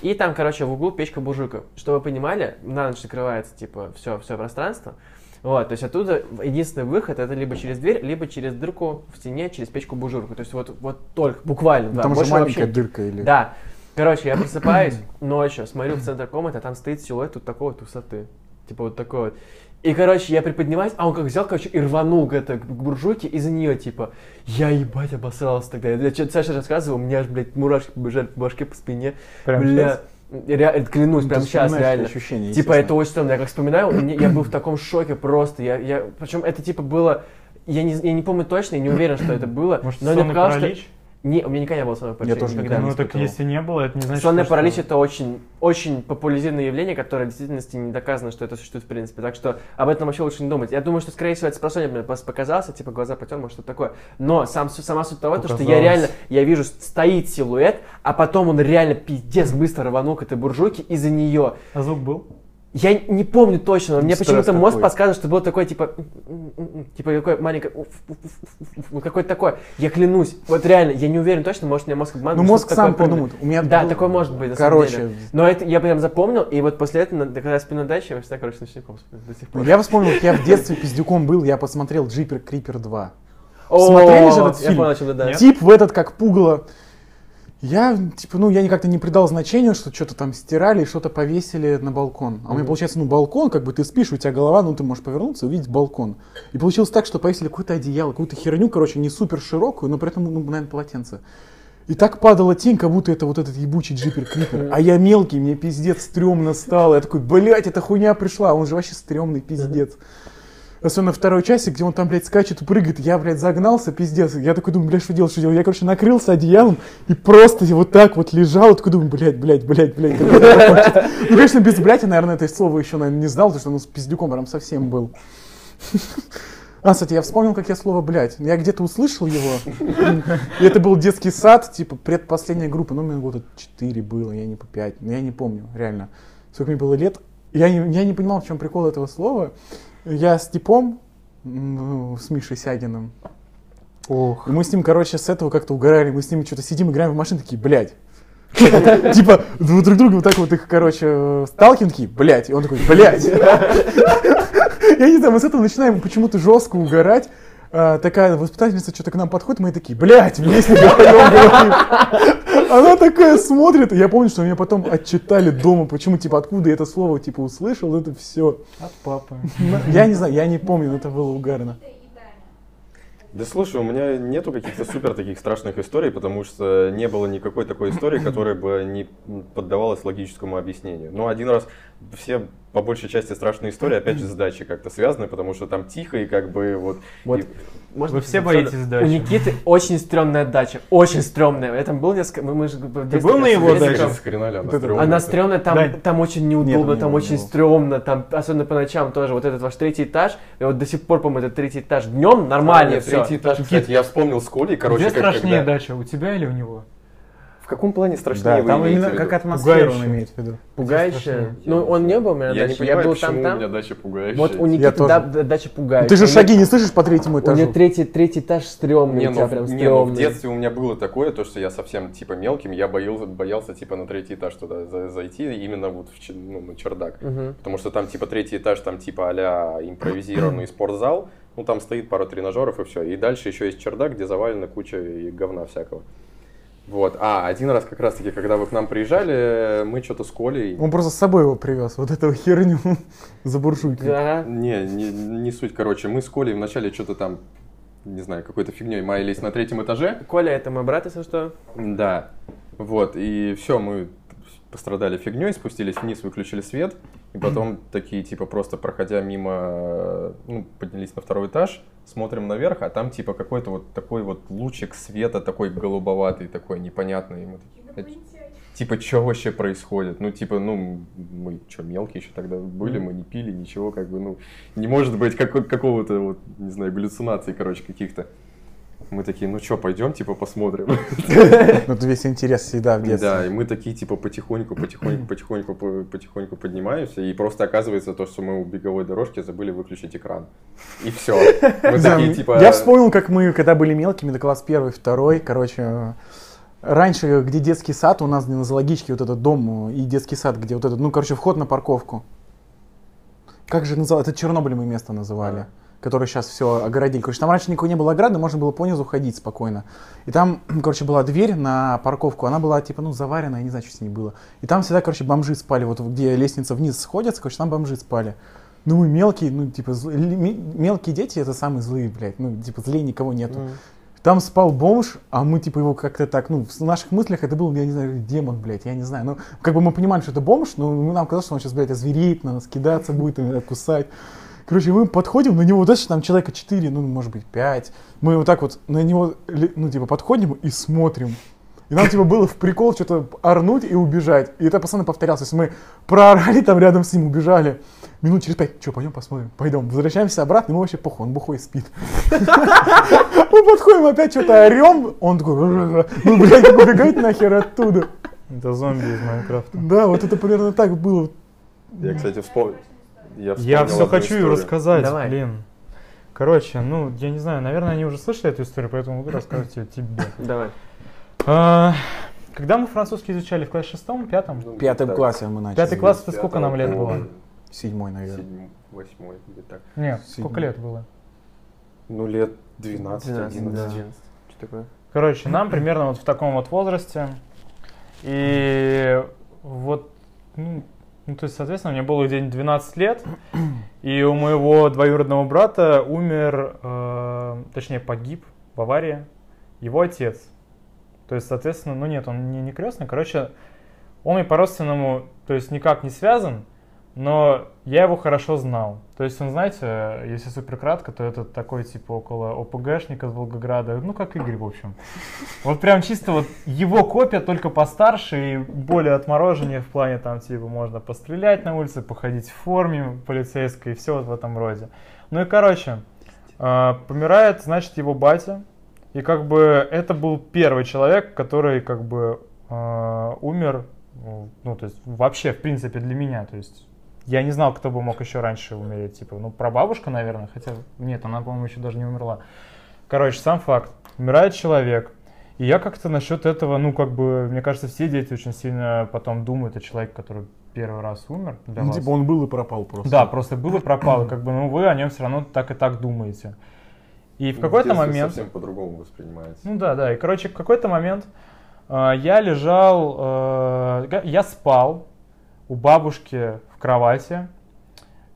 И там, короче, в углу печка-буржуйка. Чтобы вы понимали, на ночь закрывается, типа, все, все пространство, вот, то есть оттуда единственный выход это либо через дверь, либо через дырку в стене, через печку-бужурку. То есть вот, вот только, буквально, Ну, да, Там же маленькая вообще дырка или... да. Короче, я просыпаюсь ночью, смотрю в центр комнаты, а там стоит силуэт вот такой вот высоты. Типа вот такой вот. И, короче, я приподнимаюсь, а он как взял, короче, и рванул к, это, к буржуйке из-за нее, типа. Я, ебать, обосрался тогда. Я что-то Саша рассказывал, у меня аж, блядь, мурашки побежали по башке, по спине. Прям Бля, ре- клянусь, Ну, прям сейчас, реально. эти ощущения, Типа, это очень странно. Я как вспоминаю, я был в таком шоке просто. Я, я, причем это, типа, было... Я не, я не помню точно, и не уверен, что это было. Может, но мне что- паралич? Не, у меня никогда не было сонного паралича. тоже никогда не Ну так если не было, это не значит, Сонный что- паралич это очень, очень популяризированное явление, которое в действительности не доказано, что это существует в принципе. Так что об этом вообще лучше не думать. Я думаю, что, скорее всего, это спросонья мне просто показался, типа глаза потер, может, что-то такое. Но сам, сама суть того, то, что я реально, я вижу, стоит силуэт, а потом он реально пиздец быстро рванул к этой буржуйке из-за нее. А звук был? Я не помню точно, но мне почему-то мозг подсказывает, что было такое, типа, типа, какое маленькое, ну, какое-то такое. Я клянусь, вот реально, я не уверен точно, может, меня мозг обманывает. Ну, мозг сам придумает. У меня Да, был- такое может быть, на Короче, самом деле. Но это я прям запомнил, и вот после этого, когда я сплю на даче, я всегда, короче, ночником сплю до сих пор. Я вспомнил, как я в детстве пиздюком был, я посмотрел Джипер Крипер 2. О, смотрели же этот я фильм? Тип в этот как пугало. Я, типа, ну, я как-то не придал значения, что что-то там стирали и что-то повесили на балкон. А у меня, получается, ну, балкон, как бы ты спишь, у тебя голова, ну, ты можешь повернуться и увидеть балкон. И получилось так, что повесили какое-то одеяло, какую-то херню, короче, не супер широкую, но при этом, ну, наверное, полотенце. И так падала тень, как будто это вот этот ебучий джипер крипер. А я мелкий, мне пиздец стрёмно стало. Я такой, блядь, эта хуйня пришла. Он же вообще стрёмный пиздец. Особенно второй часик, где он там, блядь, скачет и прыгает. Я, блядь, загнался, пиздец. Я такой думаю, блядь, что делать, что делать. Я, короче, накрылся одеялом и просто вот так вот лежал. Такой думаю, блядь, блядь, блядь, блядь. Ну, конечно, без блядь, я, наверное, это слово еще, наверное, не знал, потому что ну, с пиздюком прям совсем был. А, кстати, я вспомнил, как я слово «блядь». Я где-то услышал его. И это был детский сад, типа, предпоследняя группа. Ну, мне года 4 было, я не по 5. Но я не помню, реально. Сколько мне было лет. Я не, я не понимал, в чем прикол этого слова. Я с типом, ну, с Мишей Сягиным. Ох. И мы с ним, короче, с этого как-то угорали. Мы с ним что-то сидим, играем в машину, такие, блядь. Типа, друг друг друга вот так вот их, короче, сталкиваем, такие, блядь. И он такой, блядь. Я не знаю, мы с этого начинаем почему-то жестко угорать. А, такая воспитательница что-то к нам подходит, мы такие, блядь, вместе вдвоем говорим. Она такая смотрит, и я помню, что меня потом отчитали дома, почему, типа, откуда я это слово, типа, услышал, это все. От папы. Я не знаю, я не помню, но это было угарно. Да слушай, у меня нету каких-то супер таких страшных историй, потому что не было никакой такой истории, которая бы не поддавалась логическому объяснению. Но один раз все по большей части страшные истории опять же с дачей как-то связаны, потому что там тихо и как бы вот... Вот. и- Может Вы все боитесь дачи? У Никиты очень стрёмная дача, очень стрёмная. Это был несколько... Мы, мы же в детстве был на его даче? ездили. с хрена ли она стрёмная? Она стрёмная, там, Дань. там очень Нет, неудобно, не там очень не было. стрёмно, там, особенно по ночам тоже. Вот этот ваш третий этаж, и вот до сих пор, по-моему, этот третий этаж днем нормально, нет, все, третий этаж, кстати, я вспомнил с Колей, короче, Где как страшнее когда- дача, у тебя или у него? В каком плане страшнее Да, там именно в как атмосферу он имеет в виду. Пугающая. Ну, он не был у меня Я не даче, я был почему у там-там. меня дача пугающая. Вот у Никиты да- да- дача пугающая. Ты же У шаги не слышишь по третьему У меня этажу? третий, третий этаж стрёмный, Не, у ну, тебя в- прям не, ну, в стрёмный. детстве у меня было такое, то, что я совсем, типа, мелким, я боялся, боялся типа, на третий этаж туда за- зайти, именно вот в, ну, на чердак. Потому что там, типа, третий этаж, там, типа, а импровизированный спортзал, ну, там стоит пара тренажеров и все. И дальше еще есть чердак, где завалена куча говна всякого. Вот. А, один раз как раз-таки, когда вы к нам приезжали, мы что-то с Колей... Он просто с собой его привез, вот эту херню за буржуйки. Ага. Не, не, не суть, короче. Мы с Колей вначале что-то там, не знаю, какой-то фигней маялись на третьем этаже. Коля, это мой брат, если что. Да. Вот, и все, мы пострадали фигней, спустились вниз, выключили свет, и потом такие, типа, просто проходя мимо, э, ну, поднялись на второй этаж, смотрим наверх, а там, типа, какой-то вот такой вот лучик света, такой голубоватый, такой непонятный. Мы такие, «А Инопланетяне. типа, что вообще происходит? Ну, типа, ну, мы что, мелкие еще тогда были, мы не пили, ничего, как бы, ну, не может быть какой- какого-то, вот, не знаю, галлюцинаций, короче, каких-то. Мы такие, ну что, пойдем, типа, посмотрим. Ну, это весь интерес всегда в детстве. Да, и мы такие, типа, потихоньку, потихоньку, потихоньку, по- потихоньку поднимаемся, и просто оказывается то, что мы у беговой дорожки забыли выключить экран. И все. Мы Да, такие, типа... Я вспомнил, как мы, когда были мелкими, до класс первый, второй, короче, раньше, где детский сад, у нас на зоологический вот этот дом и детский сад, где вот этот, ну, короче, вход на парковку. Как же называлось? Это Чернобыль мы место называли. Которое сейчас все огородили. Короче, там раньше никого не было ограды, можно было по низу ходить спокойно. И там, короче, была дверь на парковку, она была, типа, ну, заварена, я не знаю, что с ней было. И там всегда, короче, бомжи спали, вот где лестница вниз сходится, короче, там бомжи спали. Ну, мы мелкие, ну, типа, зл- мелкие дети это самые злые, блядь. Ну, типа, злее никого нету. Там спал бомж, а мы, типа, его как-то так, ну, в наших мыслях это был, я не знаю, демон, блядь, я не знаю. Ну, как бы мы понимали, что это бомж, но нам казалось, что он сейчас, блядь, озвереет на нас, кидаться будет, кусать. Короче, мы подходим, на него, дальше там человека 4, ну, может быть, 5. Мы вот так вот на него, ну, типа, подходим и смотрим. И нам, типа, было в прикол что-то орнуть и убежать. И это постоянно повторялось. То есть мы проорали там рядом с ним, убежали. Минут через пять, что, пойдем посмотрим? Пойдем. Возвращаемся обратно, ему вообще похуй, он бухой спит. Мы подходим, опять что-то орем. Он такой, ну, блядь, убегать нахер оттуда. Это зомби из Майнкрафта. Да, вот это примерно так было. Я, кстати, вспомнил. Я, Я все хочу историю. рассказать, Давай. блин. Короче, ну, я не знаю, наверное, они уже слышали эту историю, поэтому буду рассказывать ее тебе. Давай. А, Когда мы французский изучали в классе шестом, пятом? В пятом так, классе мы начали. Пятый класс, это сколько нам лет было? Седьмой, наверное. седьмой, восьмой, или так. Нет, Седьмой. сколько лет было? Ну, лет 12, 12, 11. да. Что такое? Короче, нам примерно вот в таком вот возрасте. И вот, ну, ну, то есть, соответственно, мне было где-нибудь 12 лет, и у моего двоюродного брата умер, э, точнее, погиб в аварии его отец. То есть, соответственно, ну нет, он не, не крестный. Короче, он и по-родственному, то есть, никак не связан, но я его хорошо знал. То есть он, знаете, если супер кратко, то это такой типа около ОПГшника с Волгограда, ну как Игорь, в общем. Вот прям чисто вот его копия, только постарше и более отмороженнее в плане там типа можно пострелять на улице, походить в форме полицейской и все вот в этом роде. Ну и короче, э, помирает, значит, его батя. И как бы это был первый человек, который как бы э, умер, ну то есть вообще в принципе для меня, то есть я не знал, кто бы мог еще раньше умереть. Типа, ну, прабабушка, наверное, хотя нет, она, по-моему, еще даже не умерла. Короче, сам факт. Умирает человек. И я как-то насчет этого, ну, как бы, мне кажется, все дети очень сильно потом думают о человеке, который первый раз умер для Ну, вас. типа он был и пропал просто. Да, просто был и пропал. и Как бы, ну, вы о нем все равно так и так думаете. И в какой-то детстве момент... совсем по-другому воспринимается. Ну да, да. И, короче, в какой-то момент э, я лежал, э, я спал у бабушки кровати.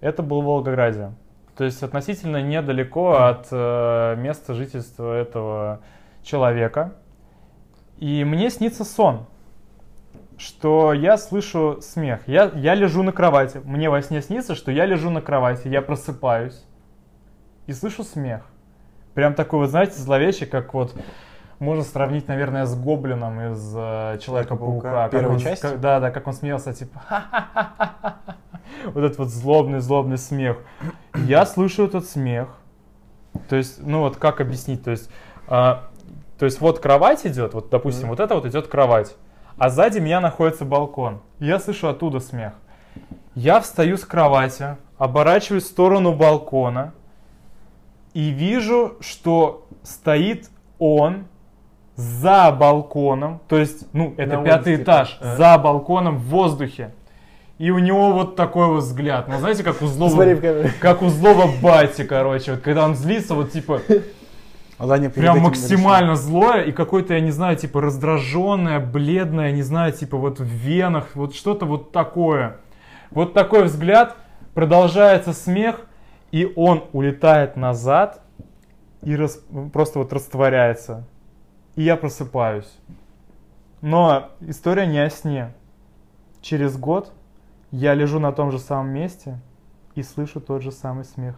Это был в Волгограде. То есть относительно недалеко от э, места жительства этого человека. И мне снится сон, что я слышу смех. Я, я лежу на кровати. Мне во сне снится, что я лежу на кровати, я просыпаюсь и слышу смех. Прям такой, вот знаете, зловещий, как вот можно сравнить, наверное, с гоблином из э, Человека-паука. Первой части? как- да, да, как он смеялся, типа вот этот вот злобный, злобный смех. Я слышу этот смех, То есть, ну вот как объяснить? То есть, а, то есть вот кровать идет, вот допустим, вот это вот идет кровать, а сзади меня находится балкон. Я слышу оттуда смех. Я встаю с кровати, оборачиваюсь в сторону балкона и вижу, что стоит он за балконом, то есть, ну, это На пятый улице, этаж, типа. за балконом в воздухе. И у него вот такой вот взгляд. Ну, знаете, как у злого, как у злого бати, короче. Вот когда он злится, вот типа А перед прям максимально злое и какое-то, я не знаю, типа раздраженное, бледное, не знаю, типа вот в венах, вот что-то вот такое. Вот такой взгляд, продолжается смех, и он улетает назад и рас- просто вот растворяется. И я просыпаюсь. Но история не о сне. Через год я лежу на том же самом месте и слышу тот же самый смех.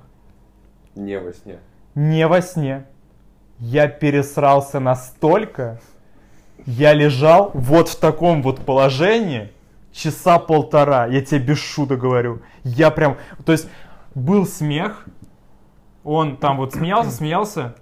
Не во сне. Не во сне. Я пересрался настолько, я лежал вот в таком вот положении часа полтора, я тебе без шуток говорю. Я прям, то есть был смех, он там вот смеялся, смеялся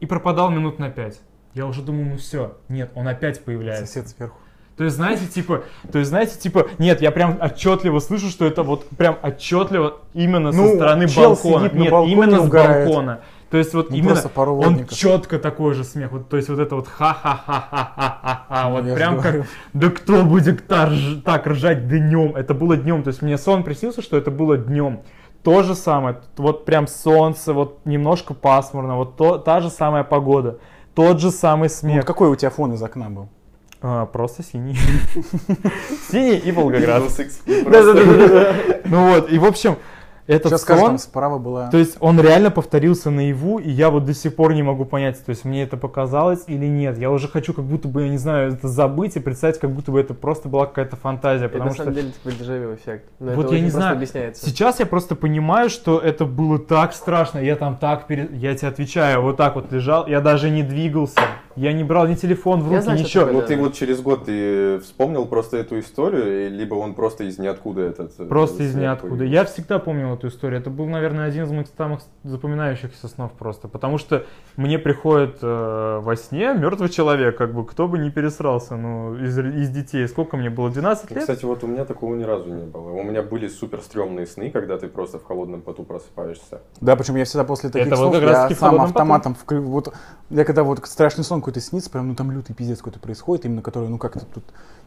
и пропадал минут на пять. Я уже думаю, ну все, нет, он опять появляется. Сосед сверху. То есть, знаете, типа, то есть, знаете, типа, нет, я прям отчетливо слышу, что это вот прям отчетливо именно Ну, со стороны чел балкона. нет, балконе именно с угорает. балкона. То есть вот Ну, именно он четко такой же смех. Вот, то есть вот это вот ха-ха-ха-ха-ха-ха. Ну, Вот прям как, да кто будет так ржать днем? Это было днем. То есть мне сон приснился, что это было днем. То же самое, вот прям солнце, вот немножко пасмурно, вот то, та же самая погода, тот же самый Ну, смех. какой у тебя фон из окна был? А, просто синий. Синий и Волгоград. Просто. Ну вот, и в общем, этот Сейчас скажешь, сон, там справа была... то есть он реально повторился наяву, и я вот до сих пор не могу понять, то есть мне это показалось или нет. Я уже хочу как будто бы, я не знаю, это забыть и представить, как будто бы это просто была какая-то фантазия, Это на потому что самом деле типа дежавю эффект. Но Вот это я не знаю. объясняется. сейчас я просто понимаю, что это было так страшно, я там так, пере- я тебе отвечаю, вот так вот лежал, я даже не двигался, я не брал ни телефон в руки, знаю, ничего. Ну ты вот через год ты вспомнил просто эту историю, либо он просто из ниоткуда этот... э, Просто из ниоткуда. появился? Я всегда помнил эту историю. Это был, наверное, один из моих самых запоминающихся снов просто. Потому что мне приходит э, во сне мертвый человек, как бы кто бы не пересрался, ну, из, из детей. Сколько мне было? 12 Ну, лет? Кстати, вот у меня такого ни разу не было. У меня были супер стрёмные сны, когда ты просто в холодном поту просыпаешься. Да, причем я всегда после таких Это вот снов, как раз я в сам автоматом, вклю- вот, я когда вот страшный сон какой-то снится, прям, ну там лютый пиздец какой-то происходит, именно который, ну как-то тут...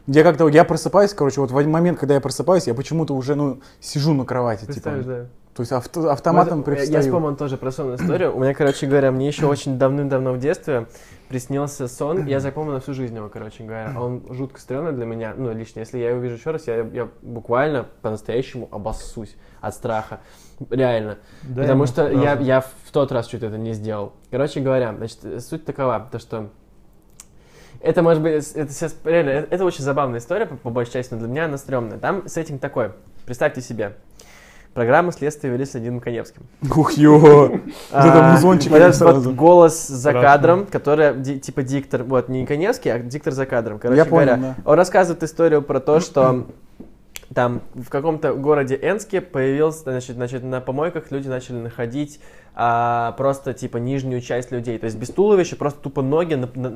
Я когда, я просыпаюсь, короче, вот в момент, когда я просыпаюсь, я почему-то уже, ну, сижу на кровати, типа. да. То есть авто- автоматом Вот, э, Я вспомнил тоже про сон историю. У меня, короче говоря, мне еще очень давным-давно в детстве приснился сон. Я запомнил на всю жизнь его, короче говоря. Он жутко стрёмный для меня. Ну, лично, если я его увижу еще раз, я, я буквально по-настоящему обоссусь от страха. Реально. Да, Потому что я, я в тот раз чуть это не сделал. Короче говоря, значит, э, суть такова, то что это может быть, это сейчас реально, это, это очень забавная история, по, по большей части, но для меня она стрёмная. Там сеттинг такой, представьте себе, программа следствия вели с Леонидом Каневским. Ух, ё! Вот это А, музончик сразу. голос за кадром, который типа диктор, вот не Каневский, а диктор за кадром. Короче говоря, он рассказывает историю про то, что там в каком-то городе Энске появился, значит, значит, на помойках люди начали находить а, просто типа нижнюю часть людей, то есть без туловища, просто тупо ноги, на, на-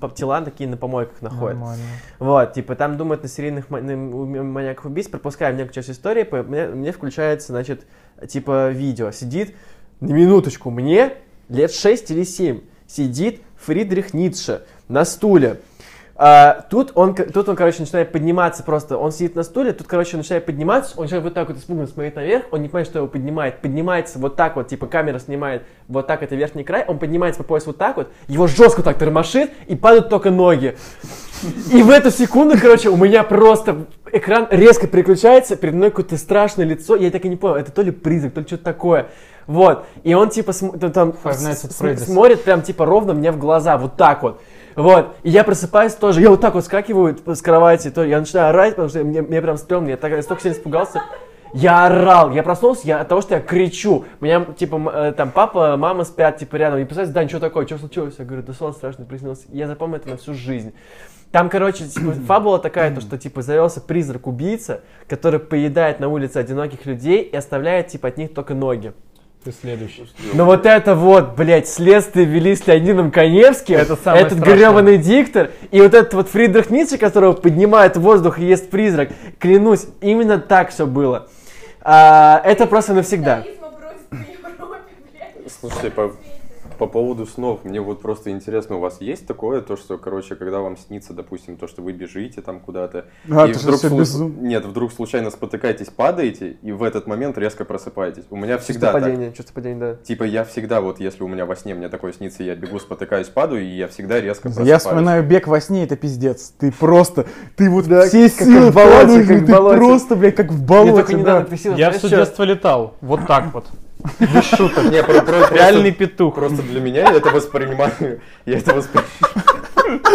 на- тела такие на помойках находят. Нормально. Вот, типа, там думают на серийных ма- маньяков убийств, пропускаем некую часть истории, по- мне, мне включается, значит, типа, видео. Сидит, на минуточку, мне лет 6 или 7, сидит Фридрих Ницше на стуле. А, тут, он, тут он, короче, начинает подниматься просто. Он сидит на стуле, тут, короче, он начинает подниматься. Он начинает вот так вот испуганно смотреть наверх. Он не понимает, что его поднимает. Поднимается вот так вот, типа камера снимает вот так это верхний край. Он поднимается по пояс вот так вот. Его жестко так тормошит и падают только ноги. И в эту секунду, короче, у меня просто экран резко переключается, перед мной какое-то страшное лицо, я так и не понял, это то ли призрак, то ли что-то такое. Вот, и он типа см- там Five Nights at с- Freddy's. смотрит прям типа ровно мне в глаза, вот так вот. Вот, и я просыпаюсь тоже, я вот так вот скакиваю с кровати, то я начинаю орать, потому что мне, мне прям стрёмно, я, так, я столько сильно испугался. Я орал, я проснулся я, от того, что я кричу. Меня, типа, э, там папа, мама спят, типа, рядом. И представляете, Дань, что такое, что случилось? Я говорю, да сон страшный приснился. Я запомнил это на всю жизнь. Там, короче, типа, фабула такая, то, что, типа, завелся призрак-убийца, который поедает на улице одиноких людей и оставляет, типа, от них только ноги. Ты следующий. Ну вот это вот, блядь, следствие вели с Леонидом Коневским, Это самое этот страшное. гребаный диктор, и вот этот вот Фридрих Ницше, которого поднимает в воздух и ест призрак, клянусь, именно так все было. А, это просто навсегда. Капитализма бросит по Европе, блядь. Слушайте, по, по поводу снов, мне вот просто интересно, у вас есть такое, то, что, короче, когда вам снится, допустим, то, что вы бежите там куда-то, А, и ты вдруг, слу- безум- нет, вдруг случайно спотыкаетесь, падаете, и в этот момент резко просыпаетесь. У меня всегда Чувство так. чувство падения, да. Типа я всегда, вот если у меня во сне мне такое снится, я бегу, спотыкаюсь, падаю, и я всегда резко просыпаюсь. Я вспоминаю бег во сне, это пиздец. Ты просто, ты вот Да, все как силы в болоте, как но в ты болоте. просто, блядь, как в Мне болоте, только да. присел, Я все детство летал. Вот так вот. Без шуток. Не, про- про- Реальный петух. просто для меня я это воспринимаю, я это воспринимаю.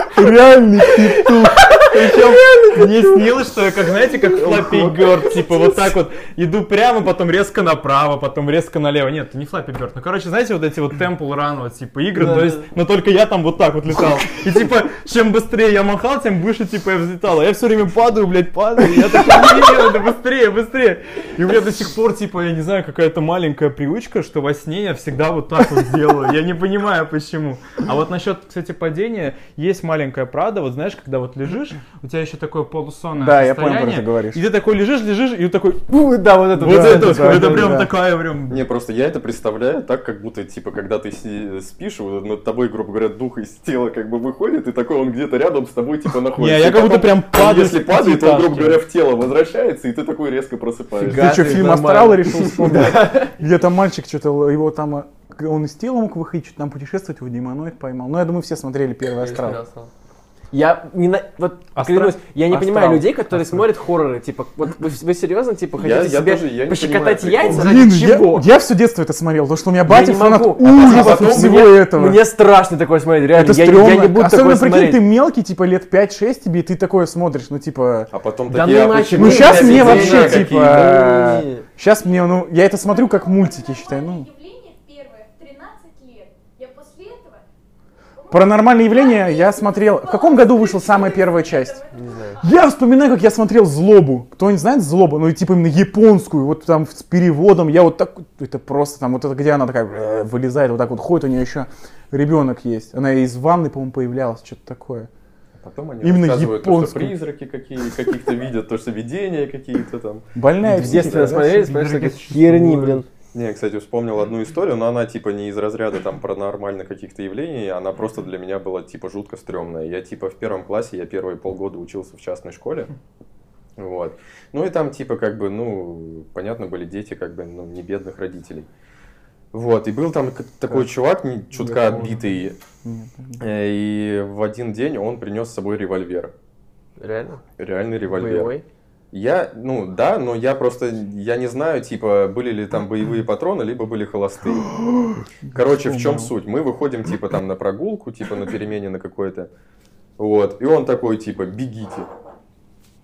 Реальный петух. Причем мне снилось, что я, как знаете, как Флаппи Бёрд, типа вот так вот иду прямо, потом резко направо, потом резко налево. Нет, это не Флаппи Бёрд. Ну, короче, знаете, вот эти вот Temple Run, вот, типа, игры, Да, то есть, да. но только я там вот так вот летал. И, типа, чем быстрее я махал, тем выше, типа, я взлетал. А я все время падаю, блядь, падаю. И я такой, нет, да быстрее, быстрее. И у меня до сих пор, типа, я не знаю, какая-то маленькая привычка, что во сне я всегда вот так вот делаю. Я не понимаю, почему. А вот насчет, кстати, падения, есть маленькая правда, вот знаешь, когда вот лежишь, у тебя еще такое полусонное Да, я понял, про что говоришь. И ты такой лежишь, лежишь, и такой, Да, вот это. вот да, это, да, это да, прям да. такая прям... Не, просто я это представляю так, как будто, типа, когда ты спишь, вот над тобой, грубо говоря, дух из тела как бы выходит, и такой он где-то рядом с тобой, типа, находится. Не, я как будто прям падаю Если падает, он, грубо говоря, в тело возвращается, и ты такой резко просыпаешься. Фига. Ты что, фильм. «Астрал» решил вспомнить? Где там мальчик что-то, его там, э, он из тела мог выходить, что-то там путешествовать, его демоноид поймал. Ну, я думаю, все смотрели первый «Астрал». Я не на... вот Астра- клянусь, я не Астрал. понимаю людей, которые смотрят хорроры. Типа, вот вы, вы серьезно, типа, Я- хотите я себе тоже- я пощекотать понимаю яйца Блин, я, чего? я все детство это смотрел, потому что у меня Я батя не фанат могу. ужасов и всего мне, этого. Мне страшно такое смотреть, реально. это я, стрёмно. я не буду Особенно, такое прикинь, смотреть. ты мелкий, типа лет 5-6 тебе, и ты такое смотришь, ну, типа... А потом Да такие, ну а почему Ну, сейчас у мне тебя вообще, типа... Сейчас мне, ну, я это смотрю как мультики, считай, ну... Явление первое в 13 лет. Я после этого... Паранормальные явления я смотрел... В каком году вышла самая первая часть? Не знаю. Я вспоминаю, как я смотрел «Злобу». Кто-нибудь знает «Злобу»? Ну, и типа именно японскую, вот там с переводом. Я вот так... Это просто там, вот это где она такая э, вылезает, вот так вот ходит, у нее еще ребенок есть. Она из ванны, по-моему, появлялась, что-то такое. Потом они Именно рассказывают, то, что призраки какие, каких-то видят, то, что видения какие-то там. Больная В детстве такие существуют. херни, блин. Не, кстати, вспомнил одну историю, но она типа не из разряда там паранормальных каких-то явлений, она просто для меня была типа жутко стрёмная. Я типа в первом классе, я первые полгода учился в частной школе. Вот. Ну и там типа как бы, ну, понятно, были дети как бы, ну, не бедных родителей. Вот, и был там такой чувак, не- чутка отбитый, Нет, э, и в один день он принес с собой револьвер. Реально? Реальный револьвер. Боевой? Я, ну да, но я просто, я не знаю, типа, были ли там боевые патроны, либо были холостые. Короче, в чем суть? Мы выходим, типа, там на прогулку, типа, на перемене на какой-то. Вот, и он такой, типа, бегите.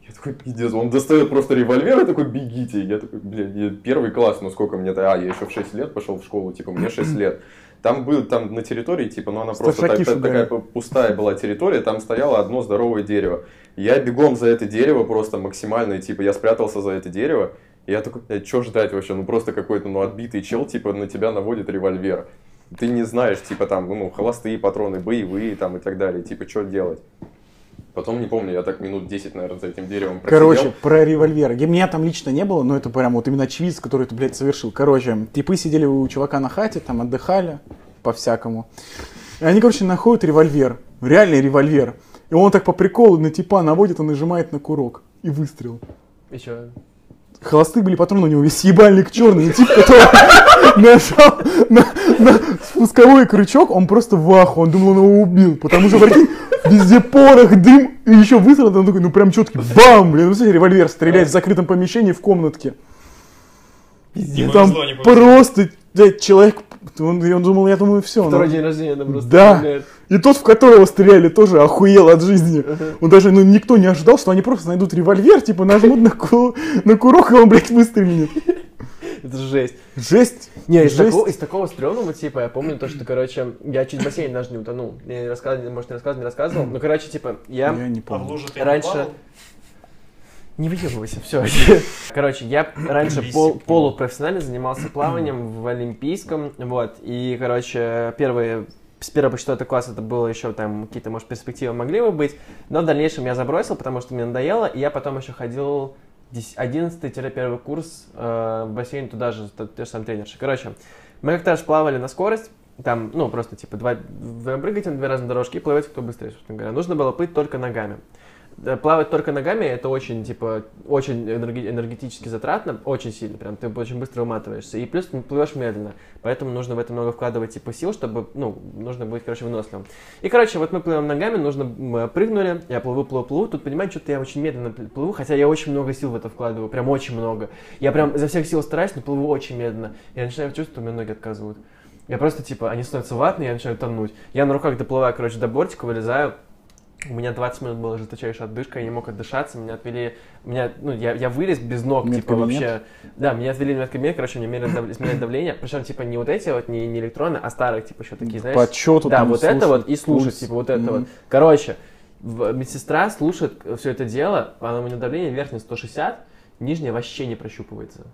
Я такой, пиздец, он достает просто револьвер и такой, бегите. Я такой, блядь, первый класс, ну сколько мне-то, а, я еще в 6 лет пошел в школу, типа, мне 6 лет. Там был, там на территории, типа, ну она просто так- такая пустая была территория, там стояло одно здоровое дерево. Я бегом за это дерево просто максимально, и, типа, я спрятался за это дерево. И я такой, что ждать вообще? Ну просто какой-то, ну, отбитый чел, типа, на тебя наводит револьвер. Ты не знаешь, типа, там, ну, холостые патроны, боевые, там, и так далее. Типа, что делать? Потом, не помню, я так минут 10, наверное, за этим деревом просидел. Короче, про револьвер. Меня там лично не было, но это прям вот именно очевидец, который это, блядь, совершил. Короче, типы сидели у чувака на хате, там отдыхали по-всякому. И они, короче, находят револьвер. Реальный револьвер. И он так по приколу на типа наводит, он нажимает на курок. И выстрел. И чё? Холостые были патроны, у него весь ебальник черный. И тип, который нажал на, на спусковой крючок, он просто в аху. Он думал, он его убил. Потому что, прикинь, везде порох, дым, и еще выстрел, он такой, ну прям четкий, бам, блин, ну смотри, револьвер стреляет в закрытом помещении в комнатке. И там просто, блядь, человек, он, он думал, я думаю, все. Второй день рождения, да, просто. Да. И тот, в которого стреляли, тоже охуел от жизни. Он даже, ну, никто не ожидал, что они просто найдут револьвер, типа, нажмут на, ку- на курок, и он, блядь, выстрелит. Это жесть. Жесть. Не, из Жесть. такого, из такого стрёмного типа, я помню то, что, короче, я чуть в бассейн даже не утонул. Я не рассказывал, может, не рассказывал, не рассказывал. Ну, короче, типа, я, Я не помню. раньше... Не выебывайся, все. Короче, я раньше пол- полупрофессионально занимался плаванием в Олимпийском, вот, и, короче, первые с первого по четвертый класс это было еще там какие-то, может, перспективы могли бы быть, но в дальнейшем я забросил, потому что мне надоело, и я потом еще ходил 11-1 курс э, в бассейн туда же, те же самые тренерши. Короче, мы как-то раз плавали на скорость, там, ну, просто, типа, два, вдвоем прыгаете на две разные дорожки и плывете кто быстрее, собственно говоря. Нужно было плыть только ногами. Э, Плавать только ногами это очень, типа, очень энергетически затратно, очень сильно, прям ты очень быстро уматываешься. И плюс ты плывешь медленно, поэтому нужно в это много вкладывать, типа, сил, чтобы, ну, нужно быть, короче, выносливым. И, короче, вот мы плывем ногами, нужно, мы прыгнули, я плыву, плыву, плыву, тут, понимаете, что-то я очень медленно пл- плыву, хотя я очень много сил в это вкладываю, прям очень много. Я прям изо всех сил стараюсь, но плыву очень медленно. Я начинаю чувствовать, что у меня ноги отказывают. Я просто, типа, они становятся ватные, я начинаю тонуть. Я на руках доплываю, короче, до бортика, вылезаю. У меня 20 минут была жесточайшая отдышка, я не мог отдышаться, меня отвели, меня, ну, я, я вылез без ног, типа, Медкабинет? вообще. Да, меня отвели в медкабинет, короче, мне мерили измеряли давление, причем, типа, не вот эти вот, не, не электроны, а старые, типа, еще такие, знаешь. По счету Да, вот это слушать, вот и слушать, пульс. типа, вот это Мгм. вот. Короче, медсестра слушает все это дело, она у меня давление верхнее 160, нижнее вообще не прощупывается.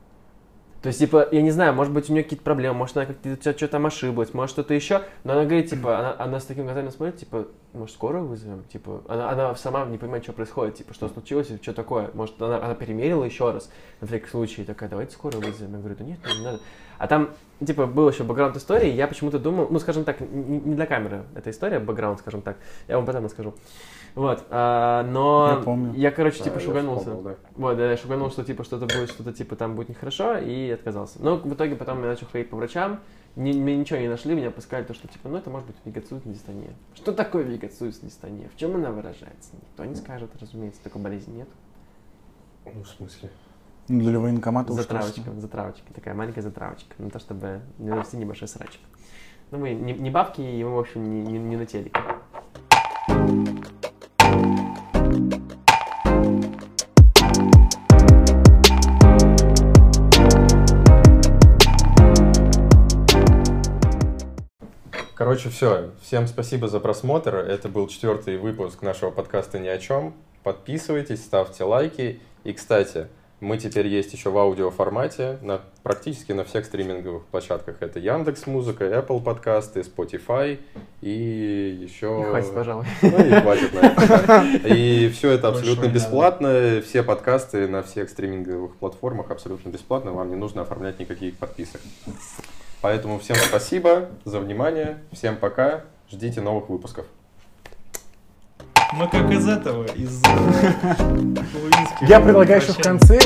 То есть, типа, я не знаю, может быть, у нее какие-то проблемы, может, она как-то что-то там ошиблась, может, что-то еще. Но она говорит, типа, она, она с такими глазами смотрит, типа, может, скорую вызовем? Типа, она, она сама не понимает, что происходит, типа, что случилось, что такое. Может, она, она перемерила еще раз, на всякий случай, и такая, давайте скорую вызовем. Я говорю, да нет, не надо. А там, типа, был еще бэкграунд истории, я почему-то думал, ну, скажем так, не для камеры эта история, бэкграунд, скажем так. Я вам потом расскажу. Вот, а, но Я помню. я, короче, А, типа, я шуганулся. вспомнил, да. Вот, да, я шуганул, что типа что-то будет, что-то типа там будет нехорошо, и отказался. Но в итоге потом я начал ходить по врачам, ни- мне ничего не нашли, меня пускали то, что типа, ну это может быть вегетоциозная дистония. Что такое вегетоциозная дистония? В чем она выражается? Никто не скажет, разумеется, такой болезни нет. Ну, в смысле? Ну, Для военкомата уж точно. Затравочка, затравочка, такая маленькая затравочка, на то, чтобы не нанести небольшой срачик. Ну мы не, не бабки, и мы, в общем, не, не, не на телеке. Короче, все. Всем спасибо за просмотр. Это был четвертый выпуск нашего подкаста «Ни о чем». Подписывайтесь, ставьте лайки. И, кстати, мы теперь есть еще в аудиоформате на, практически на всех стриминговых площадках. Это Яндекс Музыка, Apple подкасты, Spotify и еще... И хватит, пожалуй. Ну и хватит на это. да. И все это абсолютно не бесплатно. Все подкасты на всех стриминговых платформах абсолютно бесплатно. Вам не нужно оформлять никаких подписок. Поэтому всем спасибо за внимание. Всем пока. Ждите новых выпусков. Мы как из этого, из Луинских Я предлагаю еще в конце